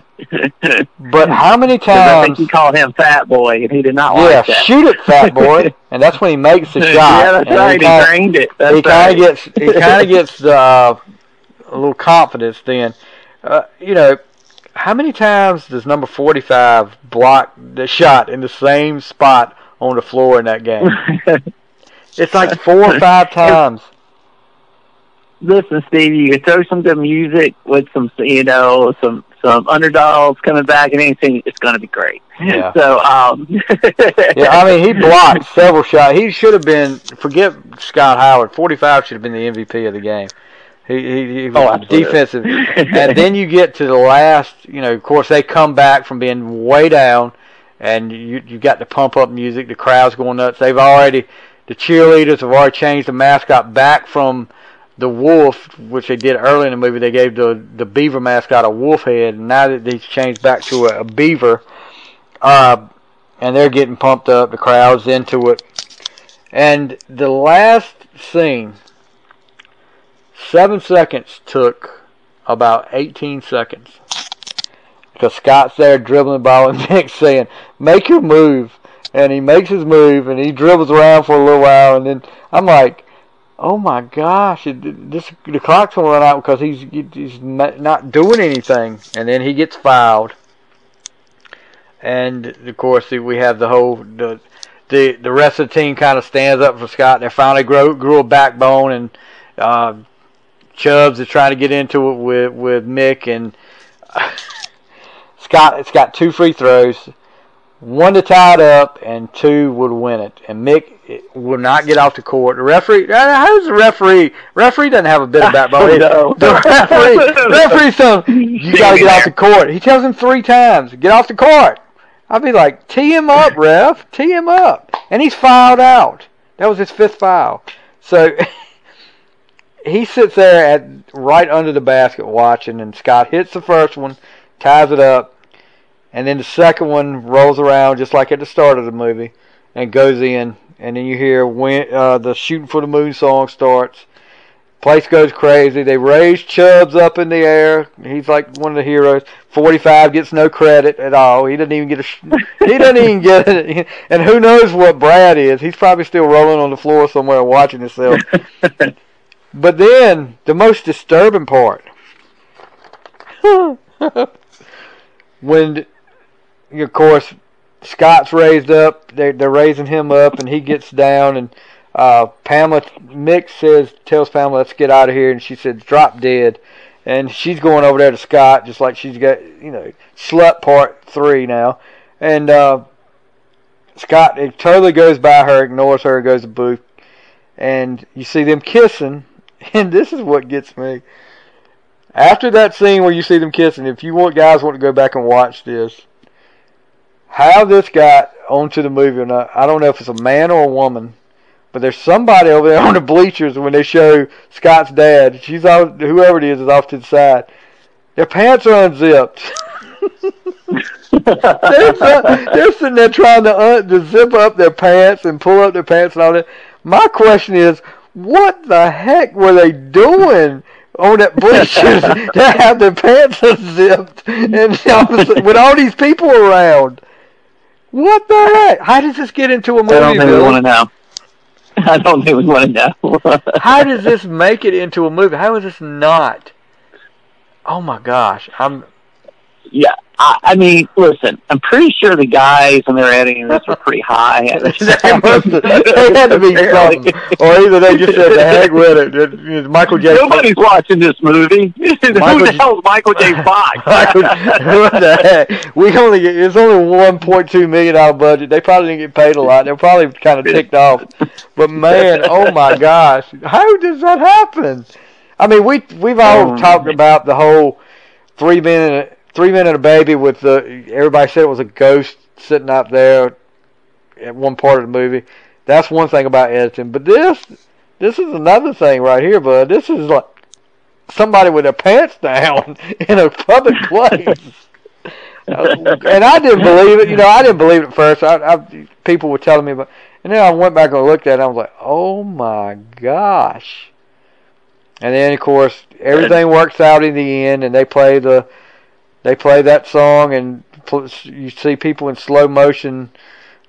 But how many times? I think he called him Fat Boy, and he did not Yeah, like that. shoot it, fat boy, and that's when he makes the shot. yeah, that's and right. He kinda- trained it. That's he kind right. of gets he kind of gets uh, a little confidence then. Uh, you know, how many times does number 45 block the shot in the same spot on the floor in that game? It's like four or five times. Listen, Stevie, you could throw some good music with some, you know, some some underdogs coming back and anything. It's going to be great. Yeah. So, um, Yeah, I mean, he blocked several shots. He should have been. Forget Scott Howard. 45 should have been the MVP of the game. He he, he was Oh, defensive, and then you get to the last. You know, of course, they come back from being way down, and you you got the pump up music. The crowd's going nuts. They've already the cheerleaders have already changed the mascot back from the wolf, which they did early in the movie. They gave the the beaver mascot a wolf head, and now that he's changed back to a, a beaver, uh, and they're getting pumped up. The crowd's into it, and the last scene, seven seconds took about 18 seconds. Because Scott's there dribbling the ball and Nick's saying, "Make your move," and he makes his move and he dribbles around for a little while, and then I'm like, "Oh my gosh, it, this the clock's gonna run out because he's he's not doing anything," and then he gets fouled, and of course we have the whole the the the rest of the team kind of stands up for Scott. And they finally grew grew a backbone, and uh, Chubbs is trying to get into it with with Mick and. Scott, it's got two free throws, one to tie it up, and two would win it. And Mick will not get off the court. The referee, uh, how's the referee? Referee doesn't have a bit of backbone. No. The referee, referee tells him, you got to get off the court. He tells him three times, get off the court. I'd be like, tee him up, ref, tee him up. And he's fouled out. That was his fifth foul. So he sits there at right under the basket watching, and Scott hits the first one, ties it up, and then the second one rolls around just like at the start of the movie, and goes in, and then you hear when uh, the shooting for the moon song starts. Place goes crazy. They raise Chubbs up in the air. He's like one of the heroes. Forty-five gets no credit at all. He doesn't even get a. he doesn't even get it. And who knows what Brad is? He's probably still rolling on the floor somewhere watching himself. But then the most disturbing part, when of course Scott's raised up, they're they're raising him up, and he gets down, and uh, Pamela Mick says tells Pamela let's get out of here, and she says drop dead, and she's going over there to Scott just like she's got you know slut part three now, and uh, Scott it totally goes by her, ignores her, goes to Boof, and you see them kissing, and this is what gets me. After that scene where you see them kissing, if you want guys want to go back and watch this, how this got onto the movie or not, I don't know if it's a man or a woman, but there's somebody over there on the bleachers when they show Scott's dad. She's out, whoever it is is off to the side. Their pants are unzipped. they're, they're sitting there trying to, un- to zip up their pants and pull up their pants and all that. My question is, what the heck were they doing on that bleachers to have their pants unzipped and all of a sudden- with all these people around? What the heck? How does this get into a movie? I don't think we want to know. I don't think we want to know. How does this make it into a movie? How is this not? Oh my gosh! I'm yeah, I, I mean, listen, I'm pretty sure the guys when they were editing this were pretty high. they, must have, they had to be something, or either they just said the heck with it. Michael J. Nobody's watching this movie. Who Michael the J- hell is Michael J. Fox? Michael, what the heck? We only get it's only one point two million dollar budget. They probably didn't get paid a lot. They're probably kind of ticked off. But man, oh my gosh, how does that happen? I mean, we we've all Um, talked about the whole three a, three men and a baby with the everybody said it was a ghost sitting out there at one part of the movie. That's one thing about editing. But this this is another thing right here, bud. This is like somebody with their pants down in a public place. and I didn't believe it. You know, I didn't believe it at first. I, I people were telling me about, and then I went back and looked at it. and I was like, oh my gosh. And then of course everything works out in the end, and they play the, they play that song, and you see people in slow motion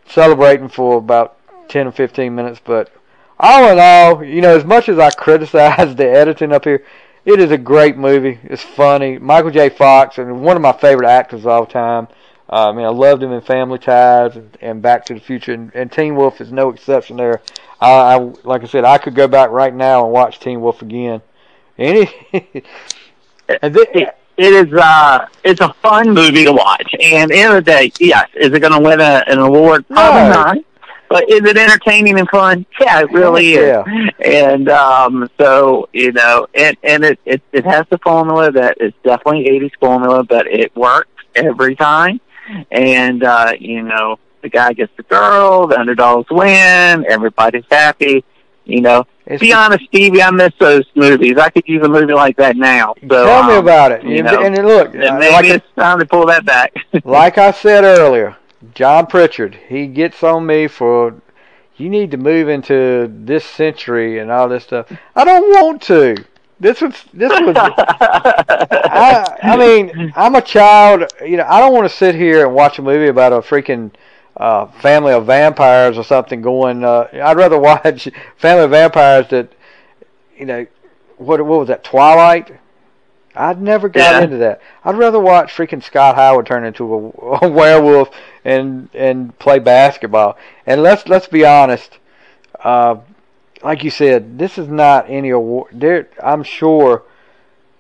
celebrating for about ten or fifteen minutes. But all in all, you know, as much as I criticize the editing up here, it is a great movie. It's funny. Michael J. Fox, and one of my favorite actors of all time. Uh, I mean, I loved him in Family Ties and, and Back to the Future, and, and Teen Wolf is no exception there. I, I, like I said, I could go back right now and watch Teen Wolf again. Any, and then, it, is uh, it's a fun movie to watch. And at the end of the day, yes, is it going to win a, an award? Probably no. not. But is it entertaining and fun? Yeah, it really is. And um, so you know, and and it, it it has the formula that it's definitely '80s formula, but it works every time. And uh, you know, the guy gets the girl, the underdogs win, everybody's happy. You know, it's be honest, Stevie, I miss those movies. I could use a movie like that now. So, tell um, me about it. You know, and look, and maybe like it's time to pull that back. like I said earlier, John Pritchard, he gets on me for you need to move into this century and all this stuff. I don't want to. This was this was. I, I mean, I'm a child. You know, I don't want to sit here and watch a movie about a freaking uh, family of vampires or something going. Uh, I'd rather watch Family of Vampires that, you know, what what was that Twilight? I'd never got yeah. into that. I'd rather watch freaking Scott Howard turn into a, a werewolf and and play basketball. And let's let's be honest. Uh, like you said, this is not any award. There, I'm sure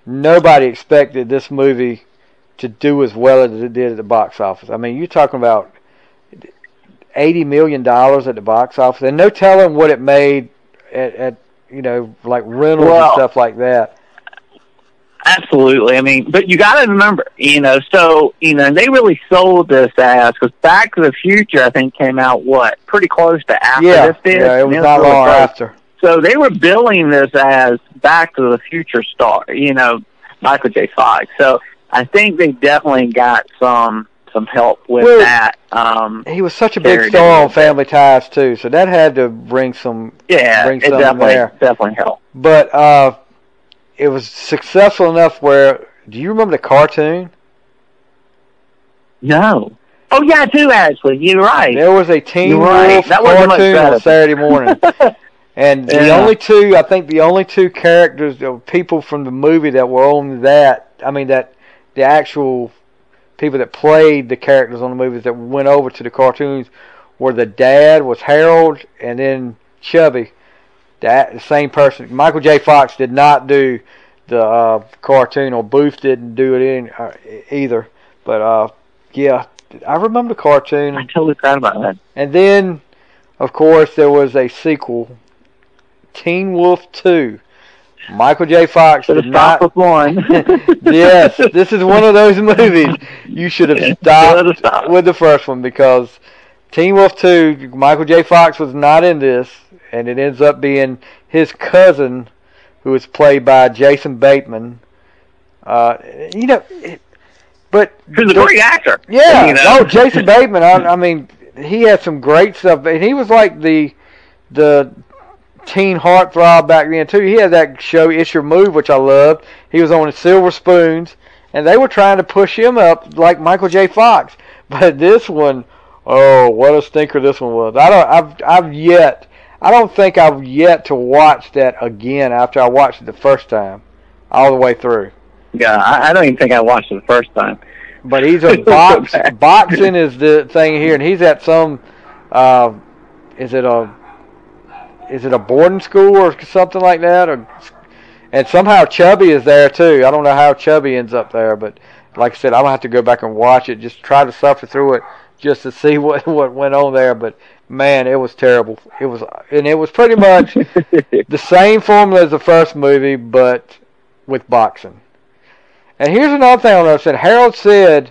nobody expected this movie to do as well as it did at the box office. I mean, you're talking about eighty million dollars at the box office, and no telling what it made at, at you know like rentals well, and stuff like that. Absolutely. I mean, but you got to remember, you know, so, you know, they really sold this as, because Back to the Future, I think, came out, what, pretty close to after yeah, this did? Yeah, it was not long after. So they were billing this as Back to the Future star, you know, Michael J. Fox. So I think they definitely got some some help with well, that. Um, he was such a big star on Family Ties too, so that had to bring some. Yeah, bring it definitely there. definitely helped. But uh, it was successful enough where do you remember the cartoon? No. Oh yeah, I do actually. You're right. There was a Teen Wolf right. cartoon on Saturday morning. and yeah. the only two, I think, the only two characters, people from the movie that were on that, I mean, that the actual people that played the characters on the movies that went over to the cartoons were the dad was Harold, and then Chubby that the same person. Michael J. Fox did not do the uh, cartoon, or Boof didn't do it in uh, either. But uh, yeah, I remember the cartoon. I totally forgot about that. And then, of course, there was a sequel, Teen Wolf Two. Michael J. Fox should not. With one. yes, this is one of those movies you should have stopped with the first one because Teen Wolf Two. Michael J. Fox was not in this and it ends up being his cousin, who is played by Jason Bateman. Uh, you know, but who's a great actor. Yeah, you know? oh, Jason Bateman. I, I mean, he had some great stuff, and he was like the the teen heartthrob back then too. He had that show "It's Your Move," which I loved. He was on Silver Spoons, and they were trying to push him up like Michael J. Fox. But this one, oh, what a stinker this one was! I don't, I've, I've yet I don't think I've yet to watch that again after I watched it the first time, all the way through. Yeah, I, I don't even think I watched it the first time. But he's a box. boxing is the thing here, and he's at some. Uh, is it a? Is it a boarding school or something like that? Or, and somehow Chubby is there too. I don't know how Chubby ends up there, but like I said, I'm gonna have to go back and watch it. Just try to suffer through it just to see what what went on there. But man, it was terrible. It was, and it was pretty much the same formula as the first movie, but with boxing. And here's another thing I noticed: Harold said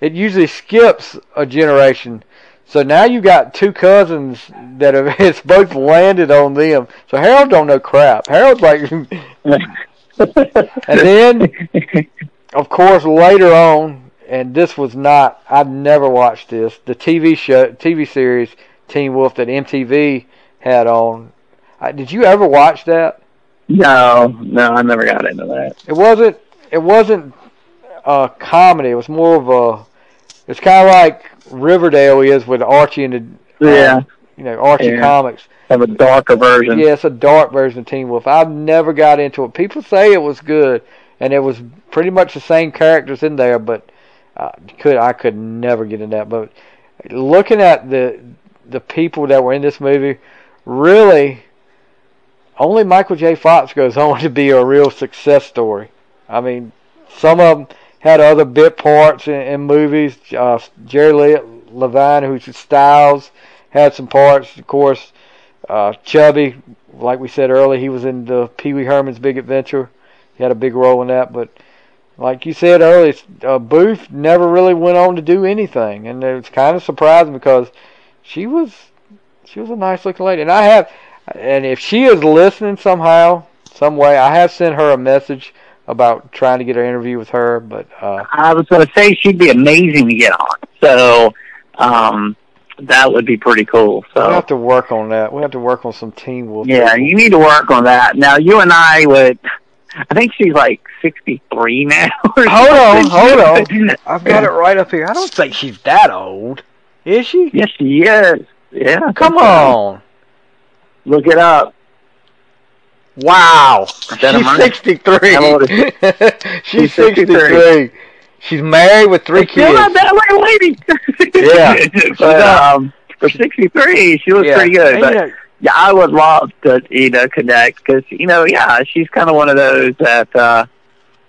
it usually skips a generation. So now you got two cousins that have it's both landed on them. So Harold don't know crap. Harold's like, and then, of course, later on, and this was not. I've never watched this. The TV show, TV series Teen Wolf that MTV had on. I, did you ever watch that? No, no, I never got into that. It wasn't. It wasn't a comedy. It was more of a. It's kind of like Riverdale is with Archie and the. Yeah, uh, you know Archie Yeah. comics. have a darker version. Yeah, it's a dark version of Teen Wolf. I've never got into it. People say it was good, and it was pretty much the same characters in there, but uh, could I could never get in that. But looking at the the people that were in this movie, really, only Michael J. Fox goes on to be a real success story. I mean, some of them had other bit parts in, in movies. Uh, Jerry Le- Levine, who's Stiles, had some parts. Of course, uh, Chubby, like we said earlier, he was in the Pee Wee Herman's Big Adventure. He had a big role in that. But like you said earlier, uh, Boof never really went on to do anything, and it was kind of surprising because she was she was a nice looking lady, and I have, and if she is listening somehow, some way, I have sent her a message about trying to get an interview with her, but uh, I was going to say she'd be amazing to get on. So um, that would be pretty cool. So we have to work on that. We have to work on some Teen Wolf. yeah, you need to work on that. Now you and I would. I think she's like sixty-three now. Hold on, hold on. I've got it right up here. I don't think she's that old. Is she? Yes, she is. Yeah, Come so. on. look it up. Wow. that a She's 63. How old is She's She's 63. 63. She's married with three kids. Still not kids. that little lady. Yeah. but um, for sixty-three, she looks Yeah. pretty good. But you yeah, I would love to, you know, connect because, you know, yeah, she's kind of one of those that, uh,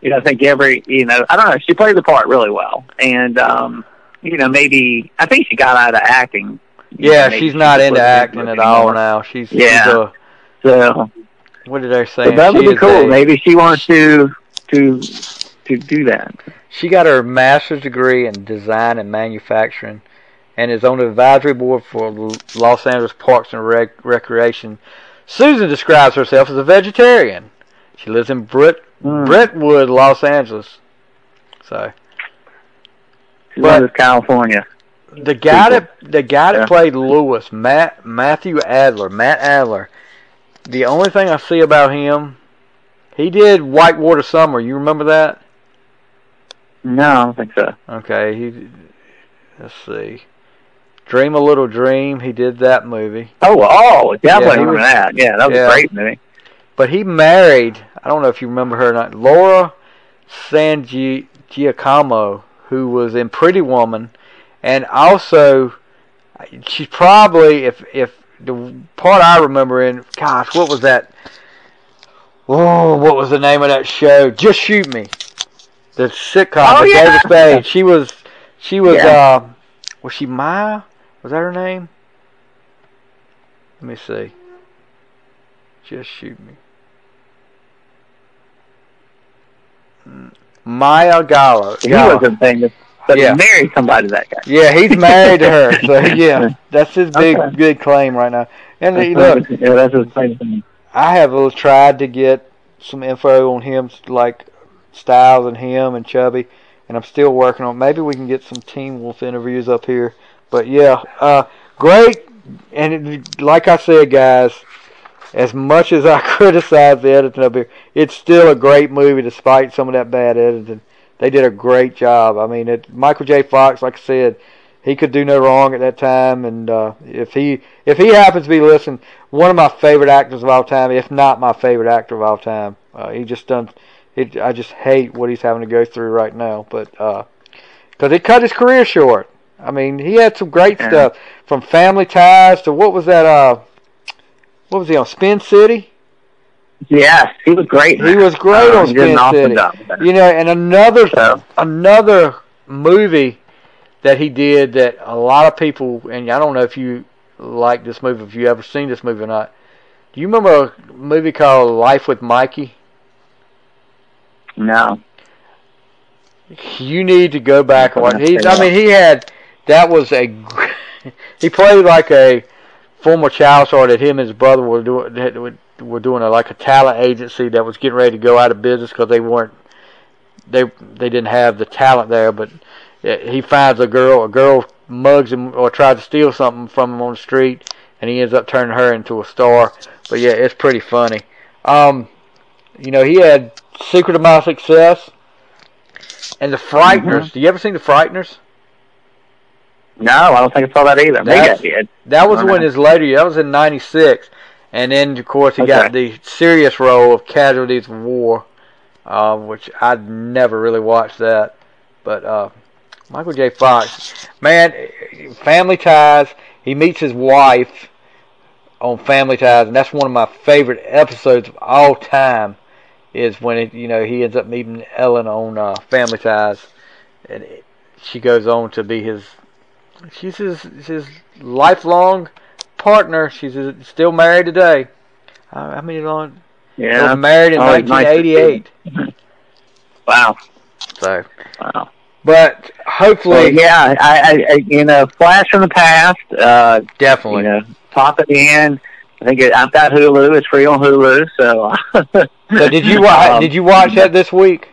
you know, I think every, you know, I don't know, she played the part really well. And, um, you know, maybe, I think she got out of acting. Yeah, know, she's not just into acting at all anymore. now. She's, Yeah. she's a, So, what did they say? but that would She be cool. a- Maybe she wants to, to, to do that. She got her master's degree in design and manufacturing and is on the advisory board for Los Angeles Parks and Rec- Recreation. Susan describes herself as a vegetarian. She lives in Brit- Mm. Brentwood, Los Angeles. So She But- California. the guy that the guy that Yeah. played Lewis, Matt Matthew Adler, Matt Adler. The only thing I see about him, he did Whitewater Summer. You remember that? No, I don't think so. Okay, he. Let's see. Dream a Little Dream. He did that movie, Oh, oh, Yeah, definitely he remember that. Yeah, that was yeah. a great movie. but he married. I don't know if you remember her or not. Laura San Giacomo, who was in Pretty Woman, and also she's probably if if the part I remember in gosh, what was that? Oh, what was the name of that show? Just Shoot Me, the sitcom Oh, with yeah. David Spade. She was she was Yeah. uh was she Maya? Was that her name? Let me see. Just shoot me. Mm, Maya Gallo. He Gallo. was a thing, but Yeah. married somebody that guy. Yeah, he's married to her. So yeah, that's his big Okay. big claim right now. And That's you look, yeah, that's his thing. I have tried to get some info on him, like Stiles and him and Chubby, and I'm still working on. Maybe we can get some Teen Wolf interviews up here. But yeah, uh, great. And it, like I said, guys, as much as I criticize the editing up here, it's still a great movie despite some of that bad editing. They did a great job. I mean, it, Michael J. Fox, like I said, he could do no wrong at that time. And uh, if he if he happens to be listening, one of my favorite actors of all time, if not my favorite actor of all time, uh, he just done. It, I just hate what he's having to go through right now, but because it cut his career short. I mean, he had some great stuff from Family Ties to what was that? Uh, what was he on Spin City? Yes, he was great. He was great Uh, on he Spin City. job with that. You know, and another So, another movie that he did that a lot of people and I don't know if you like this movie if you ever seen this movie or not. Do you remember a movie called Life with Mikey? no. You need to go back and watch. He's, I mean, he had that was a he played like a former child star that him and his brother were doing were- doing a, like a talent agency that was getting ready to go out of business because they weren't they they didn't have the talent there. But he finds a girl, a girl mugs him or tries to steal something from him on the street, and he ends up turning her into a star. But yeah, it's pretty funny. Um, you know, he had Secret of My Success and The Frighteners. Mhm. Do you ever seen The Frighteners? No, I don't think I saw that either. Maybe I did. That was when know. his later. That was in '96, and then of course he got the serious role of Casualties of War, uh, which I'd never really watched that. But uh, Michael J. Fox, man, Family Ties. He meets his wife on Family Ties, and that's one of my favorite episodes of all time. Is when it, you know he ends up meeting Ellen on uh, Family Ties, and it, she goes on to be his she's his his lifelong partner. She's still married today. Uh, how many long? Yeah. Was married in Oh, nice 1988. Wow. So, Wow. but Well, hopefully, yeah, I, I, I, you know, flash from the past. Uh, definitely. you know, at the end. I think it, I've got Hulu. It's free on Hulu. So. So did you watch? Um, did you watch that this week?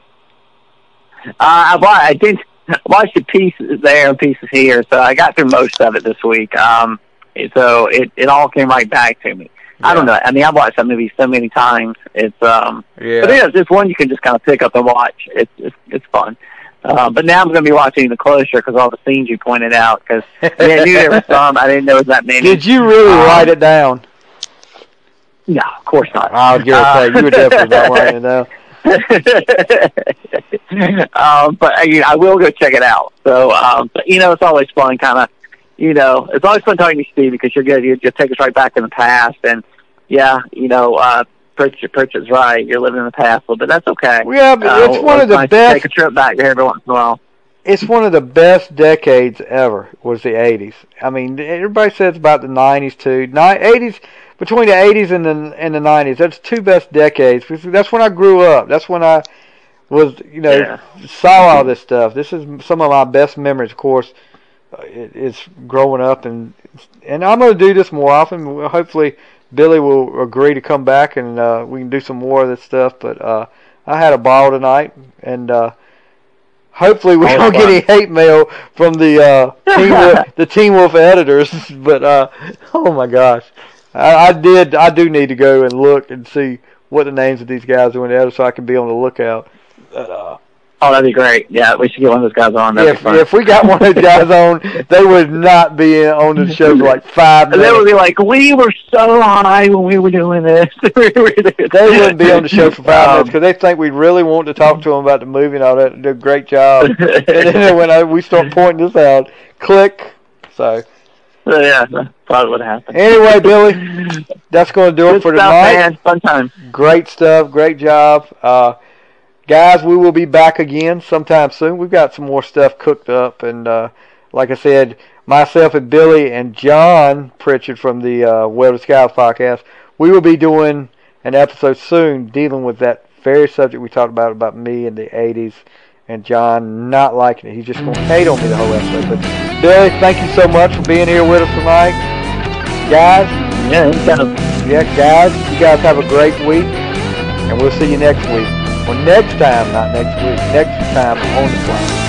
Uh, I, wa- I did watch the pieces there and pieces here, so I got through most of it this week. Um, it- so it it all came right back to me. I don't know. I mean, I've watched that movie so many times. It's um, Yeah. but it is. It's one you can just kind of pick up and watch. It's it's, it's fun. Uh, but now I'm going to be watching the closer because all the scenes you pointed out. Because I, mean, I knew there was some. I didn't know it was that many. Did you really Um, write it down? No, of course not. I was gonna say you were definitely not writing it down. um, but I, you know, I will go check it out. So, um, but you know, it's always fun, kind of. You know, it's always fun talking to you, Steve, because you're good. You just take us right back in the past, and yeah, you know, uh, Pritchett, Pritchett's right. You're living in the past, but that's okay. Yeah, but Uh, it's one of the nice best. Take a trip back there every once in a while. it's one of the best decades ever was the 80s. I mean, everybody says about the 90s too. Ni- 80s between the 80s and the and the 90s. That's two best decades. That's when I grew up. That's when I was, you know, Yeah. saw all this stuff. This is some of my best memories, of course. It, it's growing up and and I'm going to do this more often. Hopefully Billy will agree to come back and uh, we can do some more of this stuff, but uh I had a ball tonight and uh Hopefully we don't get any hate mail from the uh, Teen Wolf, the Teen Wolf editors. But uh, oh my gosh, I, I did. I do need to go and look and see what the names of these guys are in the edit, so I can be on the lookout. But, uh, Oh, that'd be great. Yeah, we should get one of those guys on. That'd if if we got one of those guys on, they would not be on the show for like five and they would be like, "We were so high when we were doing this." They wouldn't be on the show for five Um, minutes because they think we really want to talk to them about the movie and all that. and Do a great job. and then when I, we start pointing this out, click. So yeah, that's probably what happened. anyway, Billy, that's going to do it Good for stuff, tonight. man. Fun time. Great stuff. Great job. Uh, guys, we will be back again sometime soon. We've got some more stuff cooked up. And uh, like I said, myself and Billy and John Pritchard from the uh, Web of Skies podcast, we will be doing an episode soon dealing with that very subject we talked about, about me in the 80s and John not liking it. He's just going to hate on me the whole episode. But Billy, thank you so much for being here with us tonight. Guys, Yeah, of yeah, guys, you guys have a great week, and we'll see you next week. Or next time, not next week, next time on the fly.